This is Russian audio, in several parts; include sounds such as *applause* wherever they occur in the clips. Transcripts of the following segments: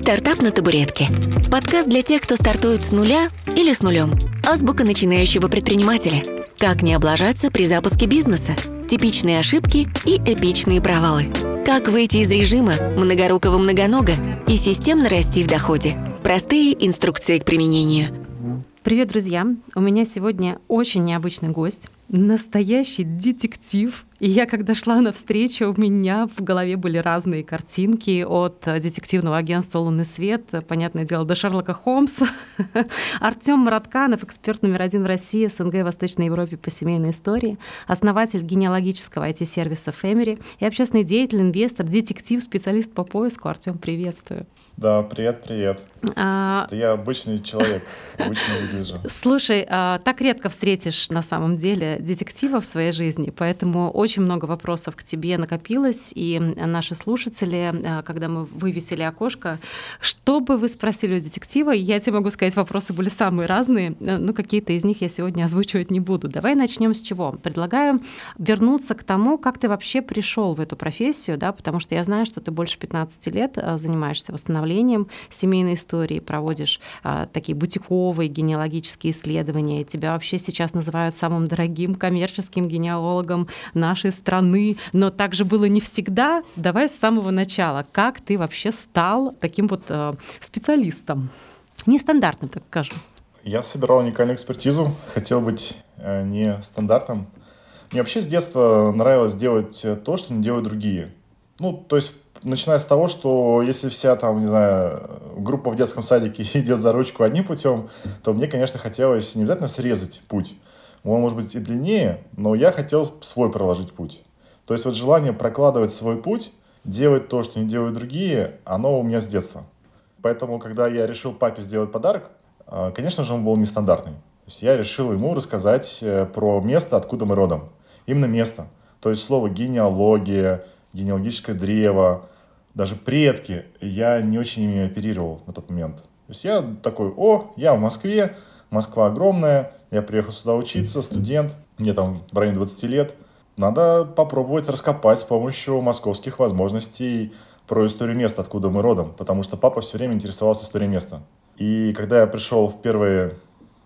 «Стартап на табуретке». Подкаст для тех, кто стартует с нуля или с нулем. Азбука начинающего предпринимателя. Как не облажаться при запуске бизнеса. Типичные ошибки и эпичные провалы. Как выйти из режима многорукого многонога и системно расти в доходе. Простые инструкции к применению. Привет, друзья! У меня сегодня очень необычный гость настоящий детектив. И я, когда шла на встречу, у меня в голове были разные картинки от детективного агентства «Лунный свет», понятное дело, до Шерлока Холмса. *laughs* Артем Маратканов, эксперт номер один в России, СНГ и Восточной Европе по семейной истории, основатель генеалогического IT-сервиса «Фэмери» и общественный деятель, инвестор, детектив, специалист по поиску. Артем, приветствую. Да, привет, привет. А... Я обычный человек, обычно выгляжу. Слушай, а, так редко встретишь на самом деле детектива в своей жизни, поэтому очень много вопросов к тебе накопилось, и наши слушатели, а, когда мы вывесили окошко, что бы вы спросили у детектива, я тебе могу сказать, вопросы были самые разные, э, но какие-то из них я сегодня озвучивать не буду. Давай начнем с чего? Предлагаю вернуться к тому, как ты вообще пришел в эту профессию, да, потому что я знаю, что ты больше 15 лет а, занимаешься восстановлением семейной истории, проводишь а, такие бутиковые генеалогические исследования, тебя вообще сейчас называют самым дорогим коммерческим генеалогом нашей страны. Но так же было не всегда. Давай с самого начала. Как ты вообще стал таким вот э, специалистом? Нестандартным, так скажем. Я собирал уникальную экспертизу, хотел быть э, не стандартом. Мне вообще с детства нравилось делать то, что не делают другие. Ну, то есть, начиная с того, что если вся там, не знаю, группа в детском садике *laughs* идет за ручку одним путем, то мне, конечно, хотелось не обязательно срезать путь, он может быть и длиннее, но я хотел свой проложить путь. То есть вот желание прокладывать свой путь, делать то, что не делают другие, оно у меня с детства. Поэтому, когда я решил папе сделать подарок, а, конечно же, он был нестандартный. То есть я решил ему рассказать э, про место, откуда мы родом. Именно место. То есть слово генеалогия, генеалогическое древо, даже предки, я не очень ими оперировал на тот момент. То есть я такой, о, я в Москве, Москва огромная, я приехал сюда учиться, студент, мне там в районе 20 лет. Надо попробовать раскопать с помощью московских возможностей про историю места, откуда мы родом, потому что папа все время интересовался историей места. И когда я пришел в первые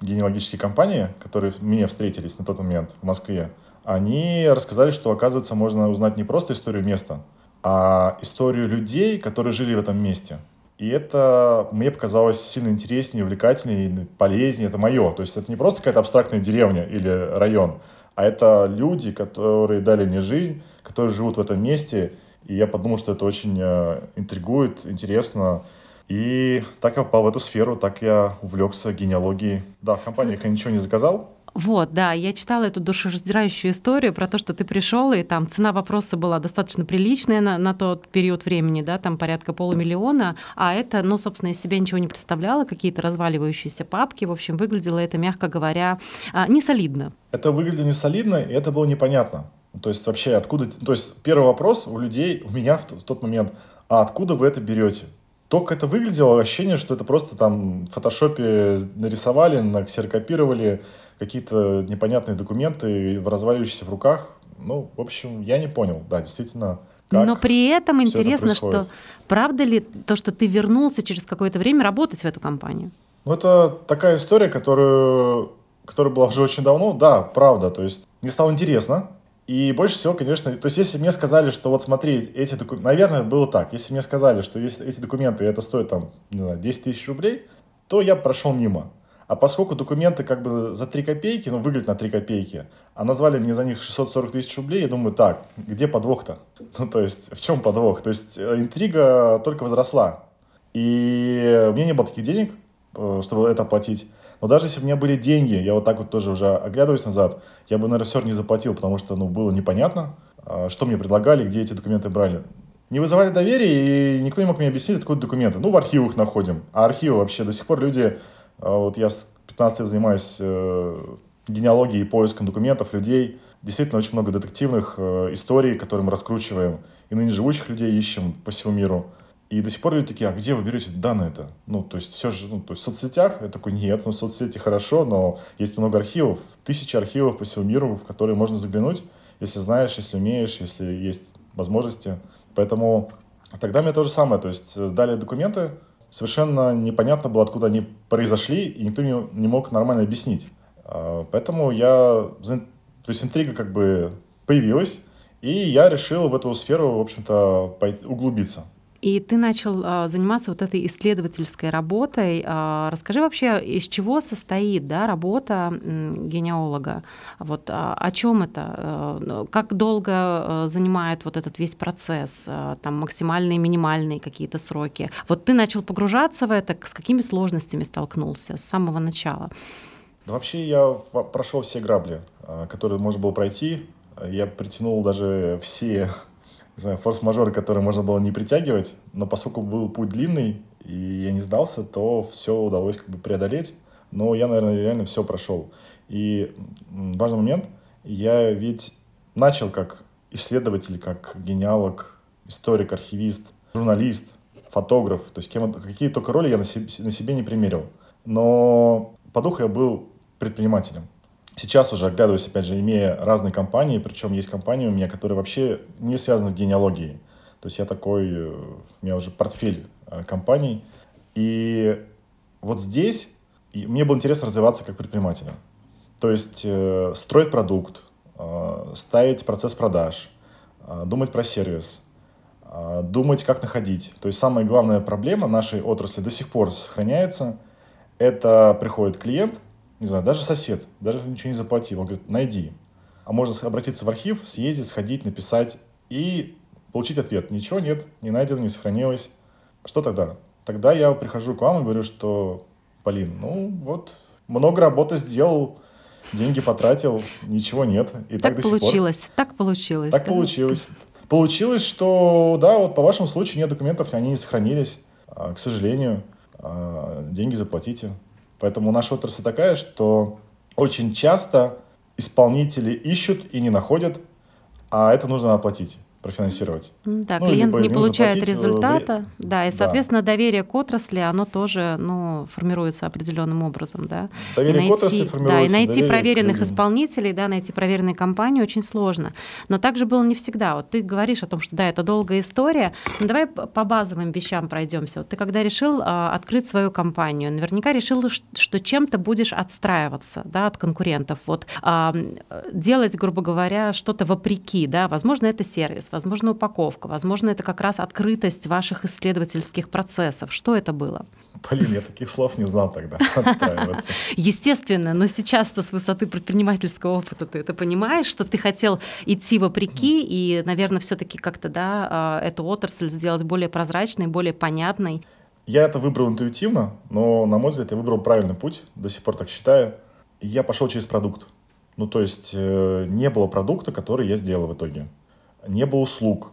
генеалогические компании, которые мне встретились на тот момент в Москве, они рассказали, что, оказывается, можно узнать не просто историю места, а историю людей, которые жили в этом месте – и это мне показалось сильно интереснее, увлекательнее, полезнее. Это мое. То есть это не просто какая-то абстрактная деревня или район, а это люди, которые дали мне жизнь, которые живут в этом месте. И я подумал, что это очень э, интригует, интересно. И так я попал в эту сферу, так я увлекся генеалогией. Да, в компании я ничего не заказал, вот, да, я читала эту душераздирающую историю про то, что ты пришел, и там цена вопроса была достаточно приличная на, на тот период времени, да, там порядка полумиллиона, а это, ну, собственно, из себя ничего не представляло, какие-то разваливающиеся папки, в общем, выглядело это, мягко говоря, а, не солидно. Это выглядело не солидно, и это было непонятно. То есть вообще откуда... То есть первый вопрос у людей, у меня в, тот момент, а откуда вы это берете? Только это выглядело ощущение, что это просто там в фотошопе нарисовали, наксерокопировали, какие-то непонятные документы в разваливающихся в руках. Ну, в общем, я не понял, да, действительно. Как Но при этом интересно, это что правда ли то, что ты вернулся через какое-то время работать в эту компанию? Ну, это такая история, которую, которая была уже очень давно. Да, правда. То есть мне стало интересно. И больше всего, конечно, то есть если мне сказали, что вот смотри, эти документы, наверное, было так, если мне сказали, что если эти документы, это стоит там, не знаю, 10 тысяч рублей, то я прошел мимо. А поскольку документы как бы за 3 копейки, ну, выглядят на 3 копейки, а назвали мне за них 640 тысяч рублей, я думаю, так, где подвох-то? *laughs* Ну, то есть, в чем подвох? То есть, э, интрига только возросла. И у меня не было таких денег, э, чтобы это платить. Но даже если бы у меня были деньги, я вот так вот тоже уже оглядываюсь назад, я бы, наверное, все равно не заплатил, потому что, ну, было непонятно, а, что мне предлагали, где эти документы брали. Не вызывали доверия, и никто не мог мне объяснить, откуда документы. Ну, в архивах находим. А архивы вообще до сих пор люди а вот я 15 лет занимаюсь э, генеалогией поиском документов людей. Действительно, очень много детективных э, историй, которые мы раскручиваем. И ныне живущих людей ищем по всему миру. И до сих пор люди такие, а где вы берете данные-то? Ну, то есть все же, ну, то есть в соцсетях, я такой, нет, ну, соцсети хорошо, но есть много архивов, тысячи архивов по всему миру, в которые можно заглянуть, если знаешь, если умеешь, если есть возможности. Поэтому тогда мне то же самое, то есть э, дали документы, совершенно непонятно было, откуда они произошли, и никто не, не мог нормально объяснить. А, поэтому я... То есть интрига как бы появилась, и я решил в эту сферу, в общем-то, углубиться. И ты начал а, заниматься вот этой исследовательской работой. А, расскажи вообще, из чего состоит да, работа генеалога? Вот, а, о чем это? Ну, как долго занимает вот этот весь процесс? Там максимальные, минимальные какие-то сроки? Вот ты начал погружаться в это, с какими сложностями столкнулся с самого начала? Вообще я прошел все грабли, которые можно было пройти. Я притянул даже все не знаю, форс-мажоры, которые можно было не притягивать, но поскольку был путь длинный, и я не сдался, то все удалось как бы преодолеть. Но я, наверное, реально все прошел. И важный момент, я ведь начал как исследователь, как генеалог, историк, архивист, журналист, фотограф, то есть кем, какие только роли я на себе, на себе не примерил. Но по духу я был предпринимателем. Сейчас уже, оглядываясь, опять же, имея разные компании, причем есть компании у меня, которые вообще не связаны с генеалогией. То есть я такой, э, у меня уже портфель э, компаний. И вот здесь мне было интересно развиваться как предпринимателю. То есть э, строить продукт, ставить процесс продаж, думать про сервис, думать, как находить. То есть самая главная проблема нашей отрасли до сих пор сохраняется. Это приходит клиент, не знаю, даже сосед, даже ничего не заплатил, он говорит, найди. А можно обратиться в архив, съездить, сходить, написать и получить ответ. Ничего нет, не найдено, не сохранилось. Что тогда? Тогда я прихожу к вам и говорю, что, Полин, ну вот, много работы сделал, деньги потратил, ничего нет. И так, так получилось, так получилось. Так да? получилось. Получилось, что, да, вот по вашему случаю нет документов, они не сохранились, а, к сожалению. А, деньги заплатите. Поэтому наша отрасль такая, что очень часто исполнители ищут и не находят, а это нужно оплатить профинансировать. Да, ну, клиент не получает э, результата, вы... да, и, соответственно, да. доверие к отрасли, оно тоже, ну, формируется определенным образом, да. Доверие и найти, к отрасли формируется. Да, и найти проверенных исполнителей, да, найти проверенные компании очень сложно. Но также было не всегда. Вот ты говоришь о том, что, да, это долгая история, но давай по базовым вещам пройдемся. Вот ты когда решил а, открыть свою компанию, наверняка решил, что чем-то будешь отстраиваться, да, от конкурентов. Вот а, делать, грубо говоря, что-то вопреки, да, возможно, это сервис, возможно, упаковка, возможно, это как раз открытость ваших исследовательских процессов. Что это было? Полин, я таких слов не знал тогда. *laughs* Естественно, но сейчас-то с высоты предпринимательского опыта ты это понимаешь, что ты хотел идти вопреки и, наверное, все-таки как-то, да, а, эту отрасль сделать более прозрачной, более понятной. Я это выбрал интуитивно, но, на мой взгляд, я выбрал правильный путь, до сих пор так считаю. Я пошел через продукт. Ну, то есть э, не было продукта, который я сделал в итоге не было услуг,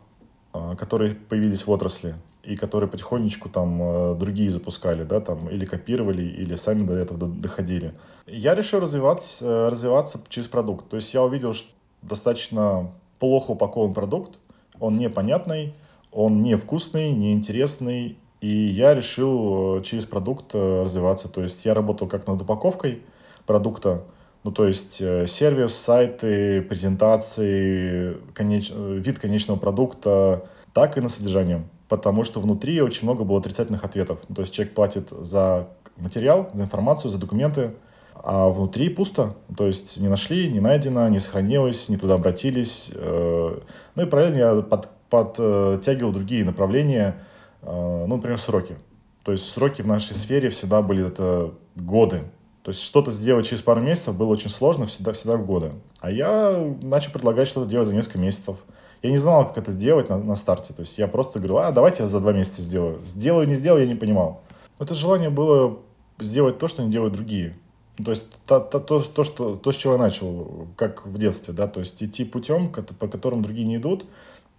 а, которые появились в отрасли и которые потихонечку там а, другие запускали, да, там или копировали, или сами до этого доходили. Я решил развиваться, э, развиваться через продукт. То есть я увидел, что достаточно плохо упакован продукт, он непонятный, он невкусный, неинтересный, и я решил э, через продукт э, развиваться. То есть я работал как над упаковкой продукта, ну, то есть э, сервис, сайты, презентации, конеч... вид конечного продукта, так и на содержание. Потому что внутри очень много было отрицательных ответов. То есть человек платит за материал, за информацию, за документы, а внутри пусто. То есть не нашли, не найдено, не сохранилось, не туда обратились. Э, ну и параллельно я под, подтягивал другие направления, э, ну, например, сроки. То есть сроки в нашей сфере всегда были это годы. То есть что-то сделать через пару месяцев было очень сложно, всегда, всегда в годы. А я начал предлагать что-то делать за несколько месяцев. Я не знал, как это делать на, на старте. То есть я просто говорил, а давайте я за два месяца сделаю. Сделаю, не сделаю, я не понимал. Но это желание было сделать то, что не делают другие. Ну, то есть то, то, то, то, что, то, с чего я начал, как в детстве, да, то есть идти путем, по которым другие не идут,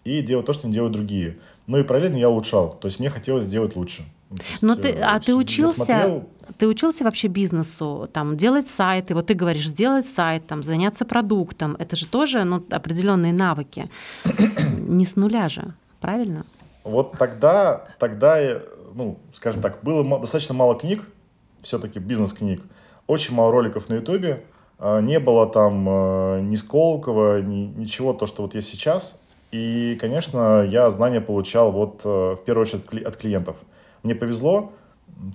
и делать то, что не делают другие. Ну и параллельно я улучшал. То есть мне хотелось сделать лучше. Но ты, э, а ты учился, досмотрел... ты учился вообще бизнесу, там, делать сайты, вот ты говоришь, сделать сайт, там, заняться продуктом, это же тоже ну, определенные навыки. *clears throat* Не с нуля же, правильно? Вот тогда, тогда, ну, скажем так, было достаточно мало книг, все-таки бизнес-книг, очень мало роликов на Ютубе, а, не было там э, ни Сколково, ни, ничего, то, что вот есть сейчас. И, конечно, я знания получал вот э, в первую очередь от клиентов – мне повезло,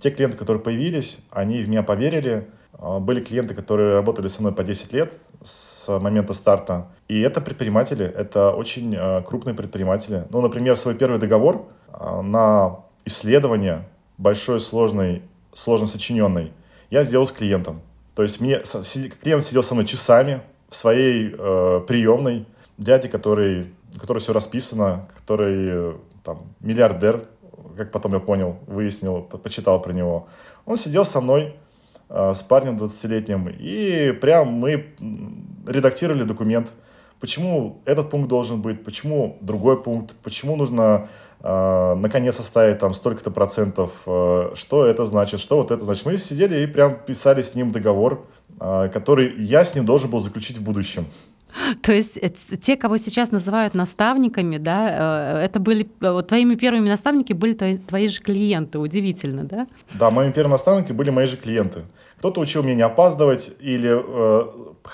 те клиенты, которые появились, они в меня поверили. А, были клиенты, которые работали со мной по 10 лет с момента старта. И это предприниматели, это очень а, крупные предприниматели. Ну, например, свой первый договор а, на исследование большой, сложный, сложно сочиненный, я сделал с клиентом. То есть мне, клиент сидел со мной часами в своей э, приемной, дядя, который, который все расписано, который э, там миллиардер, как потом я понял, выяснил, почитал про него. Он сидел со мной, э, с парнем 20-летним, и прям мы редактировали документ, почему этот пункт должен быть, почему другой пункт, почему нужно э, наконец оставить там столько-то процентов, э, что это значит, что вот это значит. Мы сидели и прям писали с ним договор, который я с ним должен был заключить в будущем. *laughs* То есть э, те, кого сейчас называют наставниками, да, э, это были э, твоими первыми наставники были твои, твои же клиенты, удивительно, да? Да, моими первыми наставниками были мои же клиенты. Кто-то учил меня не опаздывать или э,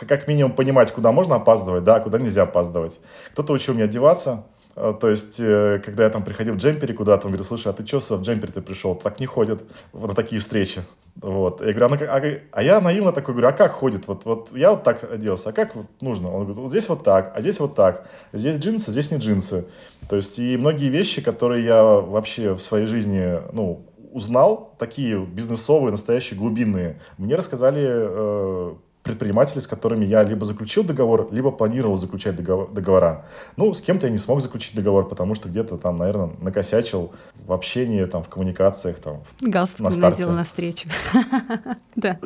как минимум понимать, куда можно опаздывать, да, куда нельзя опаздывать. Кто-то учил меня одеваться, то есть, когда я там приходил в джемпере куда-то, он говорит, слушай, а ты что в джемпере ты пришел? Так не ходят вот на такие встречи. Вот. Я говорю, а, а, а я наивно такой говорю, а как ходит? Вот, вот я вот так оделся, а как вот нужно? Он говорит, вот здесь вот так, а здесь вот так. Здесь джинсы, здесь не джинсы. То есть и многие вещи, которые я вообще в своей жизни, ну, узнал, такие бизнесовые, настоящие, глубинные, мне рассказали э, предприниматели, с которыми я либо заключил договор, либо планировал заключать договор, договора. Ну, с кем-то я не смог заключить договор, потому что где-то там, наверное, накосячил в общении, там, в коммуникациях, там, Галстук на старте. надела на встречу. *laughs* Да.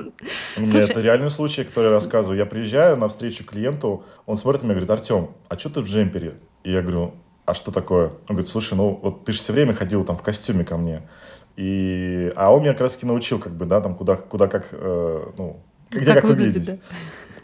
Меня это реальный случай, который я рассказываю. Я приезжаю на встречу клиенту, он смотрит на меня и говорит, Артем, а что ты в джемпере? И я говорю, а что такое? Он говорит, слушай, ну вот ты же все время ходил там в костюме ко мне. И, а он меня как раз таки научил, как бы, да, там, куда, куда как, э, ну, где как, как выглядеть. Да.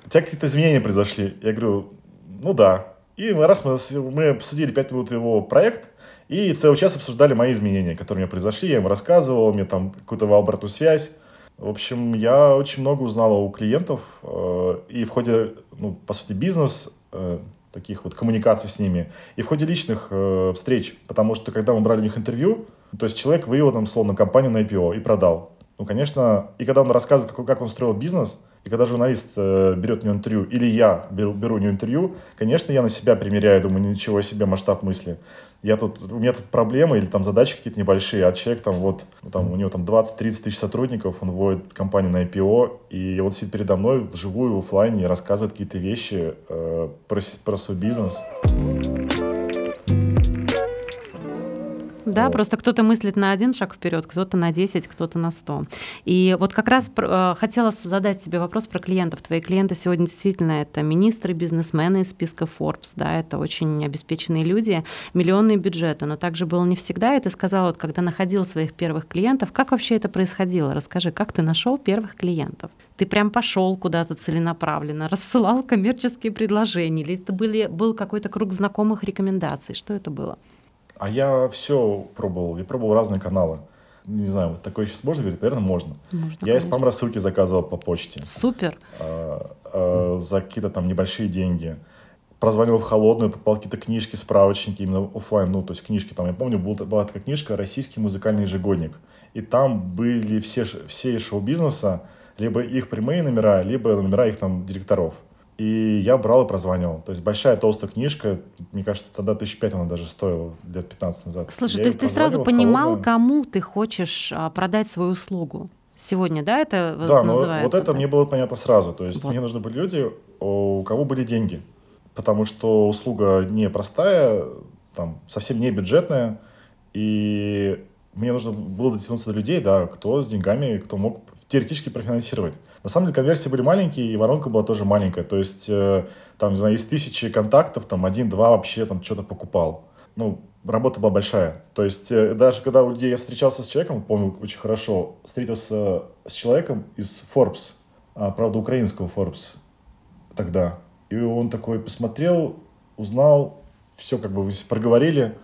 У тебя какие-то изменения произошли. Я говорю, ну да. И раз мы, мы обсудили 5 минут его проект, и целый час обсуждали мои изменения, которые у меня произошли. Я ему рассказывал, мне там какую-то обратную связь. В общем, я очень много узнал у клиентов. Э, и в ходе, ну, по сути, бизнес, э, таких вот коммуникаций с ними, и в ходе личных э, встреч. Потому что, когда мы брали у них интервью, то есть человек вывел там, словно, компанию на IPO и продал. Ну, конечно, и когда он рассказывает, как, как он строил бизнес, и когда журналист э, берет у него интервью, или я беру, беру у него интервью, конечно, я на себя примеряю, думаю, ничего себе, масштаб мысли. Я тут, у меня тут проблемы или там задачи какие-то небольшие, а человек там вот, там, у него там 20-30 тысяч сотрудников, он вводит компанию на IPO, и он сидит передо мной вживую в офлайне и рассказывает какие-то вещи э, про, про свой бизнес. Да, вот. просто кто-то мыслит на один шаг вперед, кто-то на 10, кто-то на 100. И вот как раз э, хотела задать тебе вопрос про клиентов. Твои клиенты сегодня действительно это министры, бизнесмены из списка Forbes, да, это очень обеспеченные люди, миллионные бюджеты, но также было не всегда. И ты сказала, вот когда находил своих первых клиентов, как вообще это происходило? Расскажи, как ты нашел первых клиентов? Ты прям пошел куда-то целенаправленно, рассылал коммерческие предложения, или это были, был какой-то круг знакомых рекомендаций? Что это было? А я все пробовал. Я пробовал разные каналы. Не знаю, вот такое сейчас можно говорить? Наверное, можно. можно я из спам-рассылки заказывал по почте. Супер. А, а, за какие-то там небольшие деньги. Прозвонил в холодную, покупал какие-то книжки, справочники, именно офлайн, ну, то есть книжки. Там, я помню, был, была такая книжка «Российский музыкальный ежегодник». И там были все, все из шоу-бизнеса, либо их прямые номера, либо номера их там директоров. И я брал и прозванивал. То есть большая толстая книжка, мне кажется, тогда тысяч пять она даже стоила, лет 15 назад. Слушай, я то есть ты сразу понимал, холодную. кому ты хочешь а, продать свою услугу? Сегодня, да, это да, называется? вот это так? мне было понятно сразу. То есть вот. мне нужны были люди, у кого были деньги. Потому что услуга не простая, там, совсем не бюджетная. И мне нужно было дотянуться до людей, да, кто с деньгами, кто мог теоретически профинансировать. На самом деле конверсии были маленькие, и воронка была тоже маленькая. То есть, э, там, не знаю, из тысячи контактов, там, один-два вообще там что-то покупал. Ну, работа была большая. То есть, э, даже когда у людей я встречался с человеком, помню очень хорошо, встретился с человеком из Forbes, а, правда, украинского Forbes тогда. И он такой посмотрел, узнал, все как бы проговорили.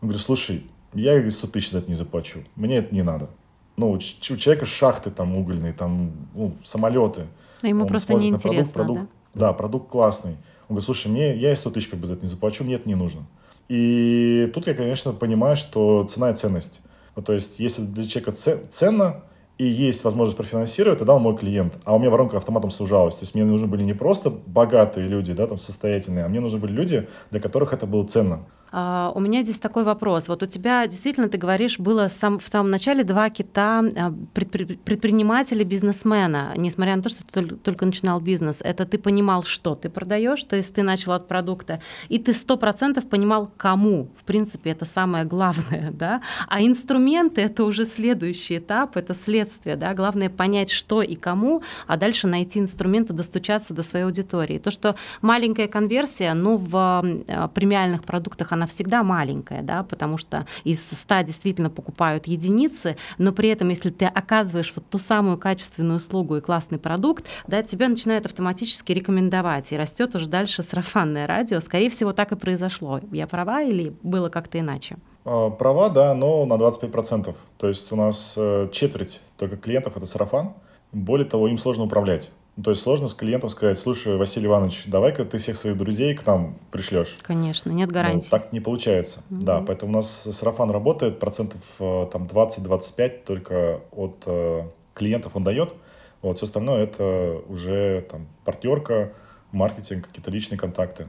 Он говорит, слушай, я 100 тысяч за это не заплачу. Мне это не надо ну, у человека шахты там угольные, там, ну, самолеты. Но ему Он просто неинтересно, продукт, продукт, да? Да, продукт классный. Он говорит, слушай, мне, я и 100 тысяч как бы за это не заплачу, мне это не нужно. И тут я, конечно, понимаю, что цена и ценность. Ну, то есть, если для человека ценно, и есть возможность профинансировать, тогда он мой клиент. А у меня воронка автоматом сужалась. То есть мне нужны были не просто богатые люди, да, там состоятельные, а мне нужны были люди, для которых это было ценно. А, у меня здесь такой вопрос. Вот у тебя действительно, ты говоришь, было сам, в самом начале два кита а, предпри, предпринимателя, бизнесмена, несмотря на то, что ты только начинал бизнес. Это ты понимал, что ты продаешь, то есть ты начал от продукта, и ты сто процентов понимал, кому. В принципе, это самое главное, *laughs* да. А инструменты — это уже следующий этап, это следствие, да. Главное понять, что и кому, а дальше найти инструменты, достучаться до своей аудитории. То, что маленькая конверсия, ну, в а, премиальных продуктах она она всегда маленькая, да, потому что из 100 действительно покупают единицы, но при этом, если ты оказываешь вот ту самую качественную услугу и классный продукт, да, тебя начинают автоматически рекомендовать, и растет уже дальше сарафанное радио. Скорее всего, так и произошло. Я права или было как-то иначе? А, права, да, но на 25%. То есть у нас э, четверть только клиентов — это сарафан. Более того, им сложно управлять. Ну, то есть сложно с клиентом сказать, слушай, Василий Иванович, давай-ка ты всех своих друзей к нам пришлешь. Конечно, нет гарантии. Ну, так не получается. Угу. Да, поэтому у нас сарафан работает, процентов э, там 20-25 только от э, клиентов он дает. Вот, все остальное это уже там партнерка, маркетинг, какие-то личные контакты.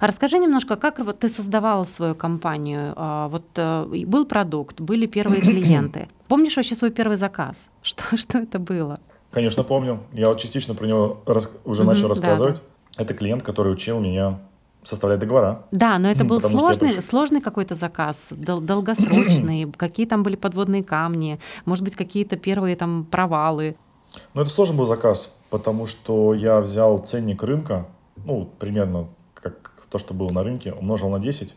А расскажи немножко, как вот ты создавал свою компанию? А, вот э, был продукт, были первые *clears throat* клиенты. Помнишь вообще свой первый заказ? *laughs* Что, что это было? Конечно, помню. Я вот частично про него рас... уже mm-hmm, начал рассказывать. Да. Это клиент, который учил меня составлять договора. Да, но это был сложный, приш... сложный какой-то заказ, дол- долгосрочный. *clears throat* какие там были подводные камни? Может быть, какие-то первые там провалы? Ну, это сложный был заказ, потому что я взял ценник рынка, ну, примерно как то, что было на рынке, умножил на 10.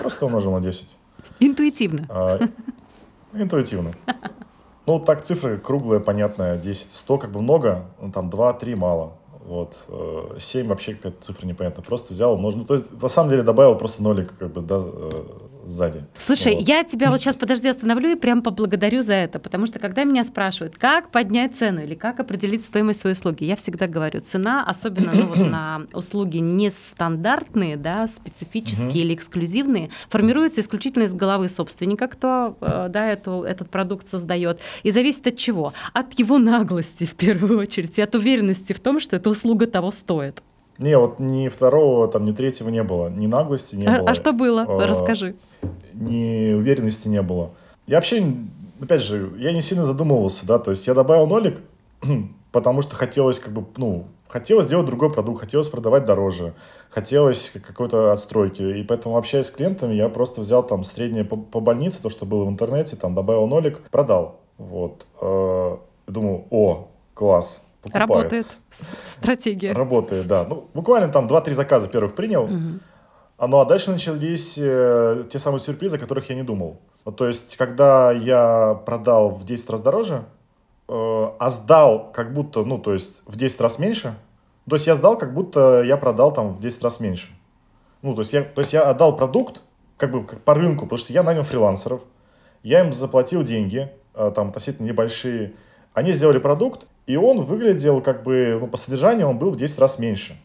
Просто умножил на 10. Интуитивно. А, интуитивно. Ну, так цифры круглые, понятная, 10. 100 как бы много, ну, там 2-3 мало. Вот. 7 э, вообще какая-то цифра непонятная. Просто взял, можно, ну, то есть, на самом деле добавил просто нолик как бы, да, э, сзади. Слушай, вот. я тебя вот сейчас, подожди, остановлю и прям поблагодарю за это, потому что когда меня спрашивают, как поднять цену или как определить стоимость своей услуги, я всегда говорю, цена, особенно ну, вот *clears throat* на услуги нестандартные, да, специфические или эксклюзивные, формируется исключительно из головы собственника, кто э, да, эту, этот продукт создает, и зависит от чего? От его наглости в первую очередь, и от уверенности в том, что эта услуга того стоит. Не, вот ни второго, там, ни третьего не было. Ни наглости не а, было. А что было? А, Расскажи. Ни уверенности не было. Я вообще, опять же, я не сильно задумывался, да, то есть я добавил нолик, *clears throat* потому что хотелось как бы, ну, хотелось сделать другой продукт, хотелось продавать дороже, хотелось какой-то отстройки. И поэтому, общаясь с клиентами, я просто взял там среднее по, по больнице, то, что было в интернете, там добавил нолик, продал. Вот. Э, думаю, о, класс, покупает. Работает стратегия. Работает, да. Ну, буквально там 2-3 заказа первых принял. Угу. Ну, а дальше начались э, те самые сюрпризы, о которых я не думал. Вот, то есть, когда я продал в 10 раз дороже, э, а сдал как будто, ну, то есть, в 10 раз меньше, то есть, я сдал, как будто я продал там в 10 раз меньше. Ну, то есть, я, то есть, я отдал продукт, как бы, как по рынку, потому что я нанял фрилансеров, я им заплатил деньги, э, там, относительно небольшие, они сделали продукт, и он выглядел как бы, ну, по содержанию он был в 10 раз меньше.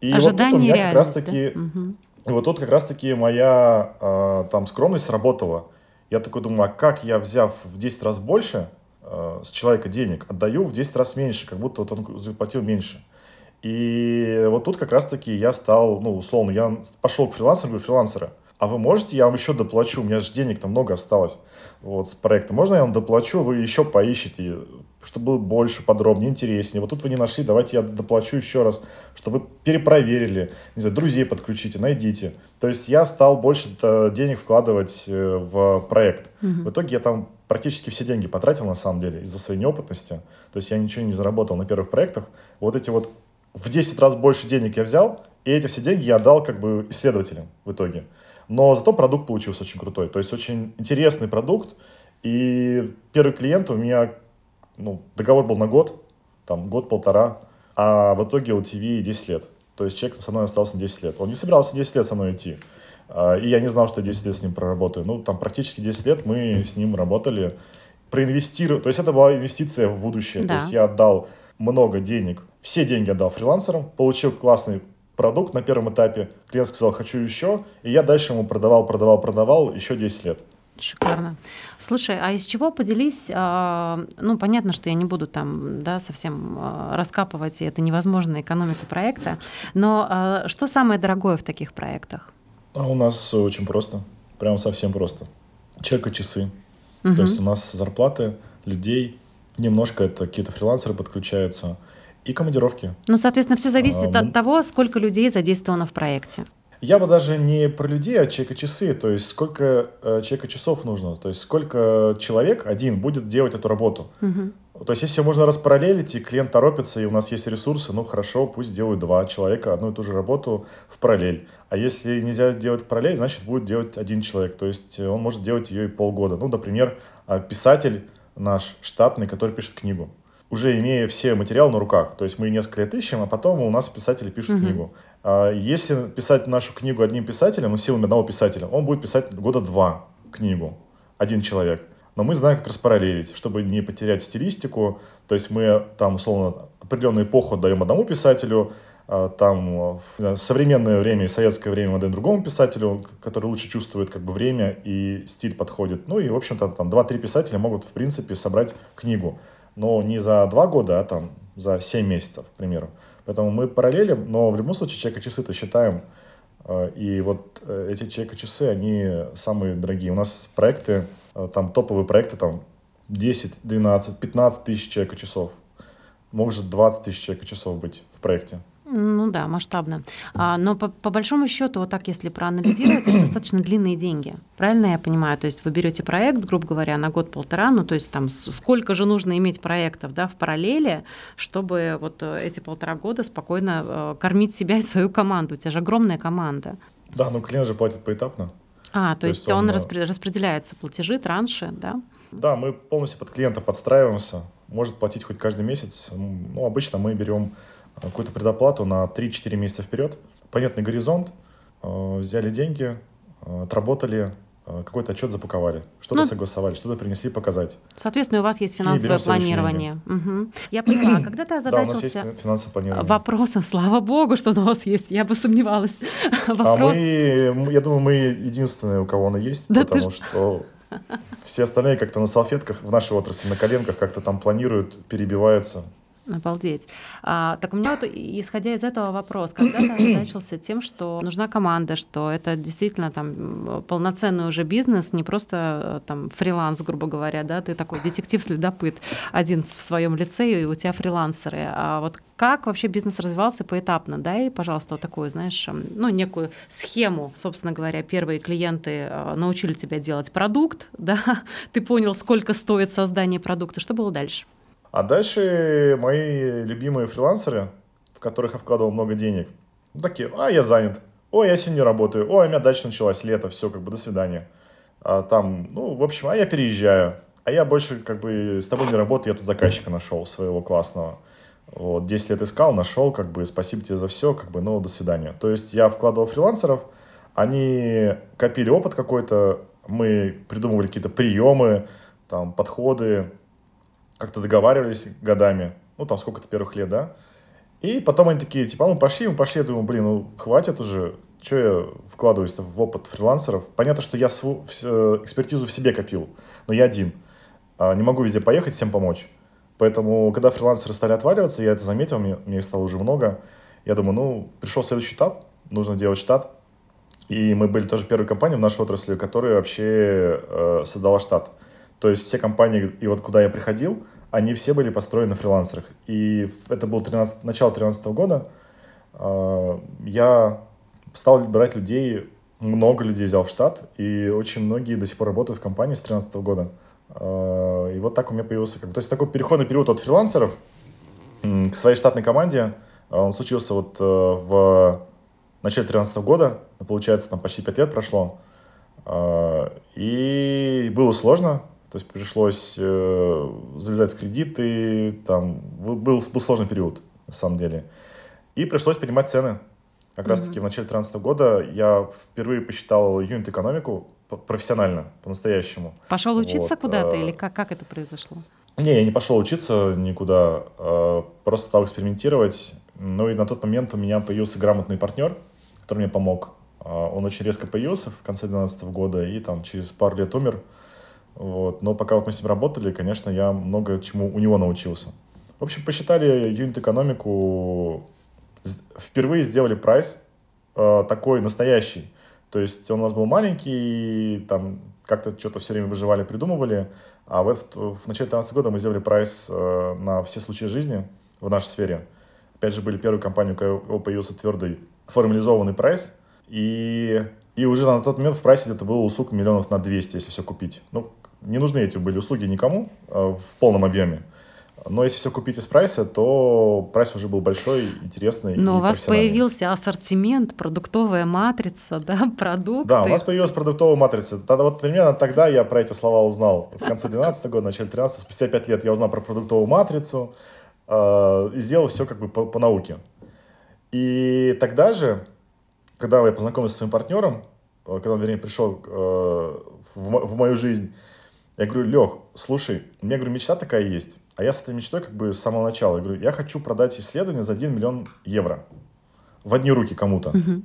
И Ожидание вот тут у меня как раз-таки... Да? Угу. И вот тут как раз-таки моя э, там скромность сработала. Я такой думаю, а как я, взяв в 10 раз больше э, с человека денег, отдаю в 10 раз меньше, как будто вот он заплатил меньше. И вот тут как раз-таки я стал, ну, условно, я пошел к фрилансеру, говорю, фрилансера, а вы можете, я вам еще доплачу, у меня же денег там много осталось вот, с проекта. Можно я вам доплачу, вы еще поищите, чтобы было больше, подробнее, интереснее. Вот тут вы не нашли, давайте я доплачу еще раз, чтобы вы перепроверили, не знаю, друзей подключите, найдите. То есть я стал больше денег вкладывать э, в проект. Угу. В итоге я там практически все деньги потратил на самом деле из-за своей неопытности. То есть я ничего не заработал на первых проектах. Вот эти вот в 10 раз больше денег я взял, и эти все деньги я отдал как бы исследователям в итоге. Но зато продукт получился очень крутой. То есть очень интересный продукт. И первый клиент у меня, ну, договор был на год, там, год-полтора, а в итоге LTV 10 лет. То есть человек со мной остался 10 лет. Он не собирался 10 лет со мной идти. А, и я не знал, что 10 лет с ним проработаю. Ну, там практически 10 лет мы с ним работали, проинвестировали. То есть это была инвестиция в будущее. Да. То есть я отдал много денег, все деньги отдал фрилансерам, получил классный продукт на первом этапе, клиент сказал, хочу еще, и я дальше ему продавал, продавал, продавал еще 10 лет. Шикарно. Слушай, а из чего поделись? А, ну, понятно, что я не буду там, да, совсем а, раскапывать, и это невозможно экономику проекта. Но а, что самое дорогое в таких проектах? А у нас очень просто, прям совсем просто. Чека часы. Угу. То есть у нас зарплаты людей немножко это какие-то фрилансеры подключаются и командировки. Ну, соответственно, все зависит а, от того, сколько людей задействовано в проекте. Я бы даже не про людей, а часы, то есть сколько э, часов нужно, то есть сколько человек один будет делать эту работу. Угу. То есть если можно распараллелить, и клиент торопится, и у нас есть ресурсы, ну хорошо, пусть делают два человека одну и ту же работу в параллель. А если нельзя делать в параллель, значит будет делать один человек, то есть он может делать ее и полгода. Ну, например, а, писатель наш штатный, который пишет книгу уже имея все материалы на руках. То есть мы несколько лет ищем, а потом у нас писатели пишут угу. книгу. А если писать нашу книгу одним писателем, ну, силами одного писателя, он будет писать года два книгу, один человек. Но мы знаем, как распараллелить, чтобы не потерять стилистику. То есть мы там, условно, определенную эпоху даем одному писателю, а, там в современное время и советское время мы даем другому писателю, который лучше чувствует как бы время и стиль подходит. Ну и, в общем-то, там два-три писателя могут, в принципе, собрать книгу но не за два года, а там за 7 месяцев, к примеру. Поэтому мы параллелим, но в любом случае чека-часы-то считаем. Э, и вот э, эти чека-часы, они самые дорогие. У нас проекты, э, там топовые проекты, там 10, 12, 15 тысяч чека-часов. Может 20 тысяч чека-часов быть в проекте. Ну да, масштабно. А, но по, по большому счету, вот так, если проанализировать, это достаточно длинные деньги. Правильно я понимаю? То есть вы берете проект, грубо говоря, на год-полтора, ну то есть там сколько же нужно иметь проектов да, в параллели, чтобы вот э, эти полтора года спокойно э, кормить себя и свою команду. У тебя же огромная команда. Да, но клиент же платит поэтапно. А, то, то есть, есть он, он э, распределяется, платежи, транши, да? Да, мы полностью под клиента подстраиваемся. Может платить хоть каждый месяц. Ну, обычно мы берем какую-то предоплату на 3-4 месяца вперед. Понятный горизонт, э, взяли деньги, э, отработали, э, какой-то отчет запаковали, что-то ну, согласовали, что-то принесли показать. Соответственно, у вас есть финансовое планирование. Угу. Я поняла. А когда ты озадачился да, финансовое планирование. вопросом, слава богу, что у нас есть, я бы сомневалась. Вопрос... А мы, я думаю, мы единственные, у кого оно есть, да потому ты... что все остальные как-то на салфетках в нашей отрасли, на коленках как-то там планируют, перебиваются. Обалдеть. А, так у меня вот, исходя из этого вопрос, когда ты озадачился тем, что нужна команда, что это действительно там полноценный уже бизнес, не просто там фриланс, грубо говоря, да, ты такой детектив-следопыт один в своем лице, и у тебя фрилансеры. А вот как вообще бизнес развивался поэтапно? Дай, пожалуйста, вот такую, знаешь, ну, некую схему, собственно говоря, первые клиенты а, научили тебя делать продукт, *laughs* да, ты понял, сколько стоит создание продукта, что было дальше? А дальше мои любимые фрилансеры, в которых я вкладывал много денег, такие, а, я занят. Ой, я сегодня работаю. Ой, у меня дача началась, лето, все, как бы, до свидания. А там, ну, в общем, а я переезжаю. А я больше, как бы, с тобой не работаю, я тут заказчика нашел своего классного. Вот, 10 лет искал, нашел, как бы, спасибо тебе за все, как бы, ну, до свидания. То есть я вкладывал фрилансеров, они копили опыт какой-то, мы придумывали какие-то приемы, там, подходы, как-то договаривались годами, ну, там, сколько-то первых лет, да, и потом они такие, типа, «А мы пошли, мы пошли, я думаю, блин, ну, хватит уже, что я вкладываюсь в опыт фрилансеров. Понятно, что я свою экспертизу в себе копил, но я один. А, не могу везде поехать, всем помочь. Поэтому, когда фрилансеры стали отваливаться, я это заметил, мне, мне их стало уже много. Я думаю, ну, пришел следующий этап, нужно делать штат. И мы были тоже первой компанией в нашей отрасли, которая вообще э, создала штат. То есть все компании, и вот куда я приходил, они все были построены на фрилансерах. И это было 13, начало 2013 года. А, я стал брать людей, много людей взял в штат, и очень многие до сих пор работают в компании с 2013 года. А, и вот так у меня появился... То есть такой переходный период от фрилансеров к своей штатной команде, а, он случился вот э, в начале 2013 года, получается, там почти 5 лет прошло. И было сложно, то есть пришлось э, залезать в кредиты, там был, был сложный период, на самом деле. И пришлось поднимать цены. Как mm-hmm. раз-таки в начале 2013 года я впервые посчитал юнит-экономику профессионально, по-настоящему. Пошел учиться вот. куда-то э, или как, как это произошло? Не, я не пошел учиться никуда, а просто стал экспериментировать. Ну и на тот момент у меня появился грамотный партнер, который мне помог. А, он очень резко появился в конце 2012 года и там через пару лет умер. Вот. Но пока вот мы с ним работали, конечно, я много чему у него научился. В общем, посчитали юнит-экономику, впервые сделали прайс э, такой настоящий. То есть он у нас был маленький, там как-то что-то все время выживали, придумывали. А в, в начале 2013 года мы сделали прайс э, на все случаи жизни в нашей сфере. Опять же, были первые компании, у кого появился твердый формализованный прайс. И, и уже на тот момент в прайсе это было услуг миллионов на 200, если все купить. Ну, не нужны эти были услуги никому э, в полном объеме. Но если все купить из прайса, то прайс уже был большой, интересный. Но у вас появился ассортимент, продуктовая матрица, да, *laughs* продукты. Да, у нас появилась продуктовая матрица. Тогда вот примерно тогда я про эти слова узнал. В конце 2012 года, начале 13 спустя 5 лет я узнал про продуктовую матрицу э, и сделал все как бы по, по науке. И тогда же, когда я познакомился с своим партнером, э, когда он, вернее, пришел э, в, в мою жизнь, я говорю, Лех, слушай, у меня, говорю, мечта такая есть. А я с этой мечтой как бы с самого начала. Я говорю, я хочу продать исследование за 1 миллион евро. В одни руки кому-то. Uh-huh.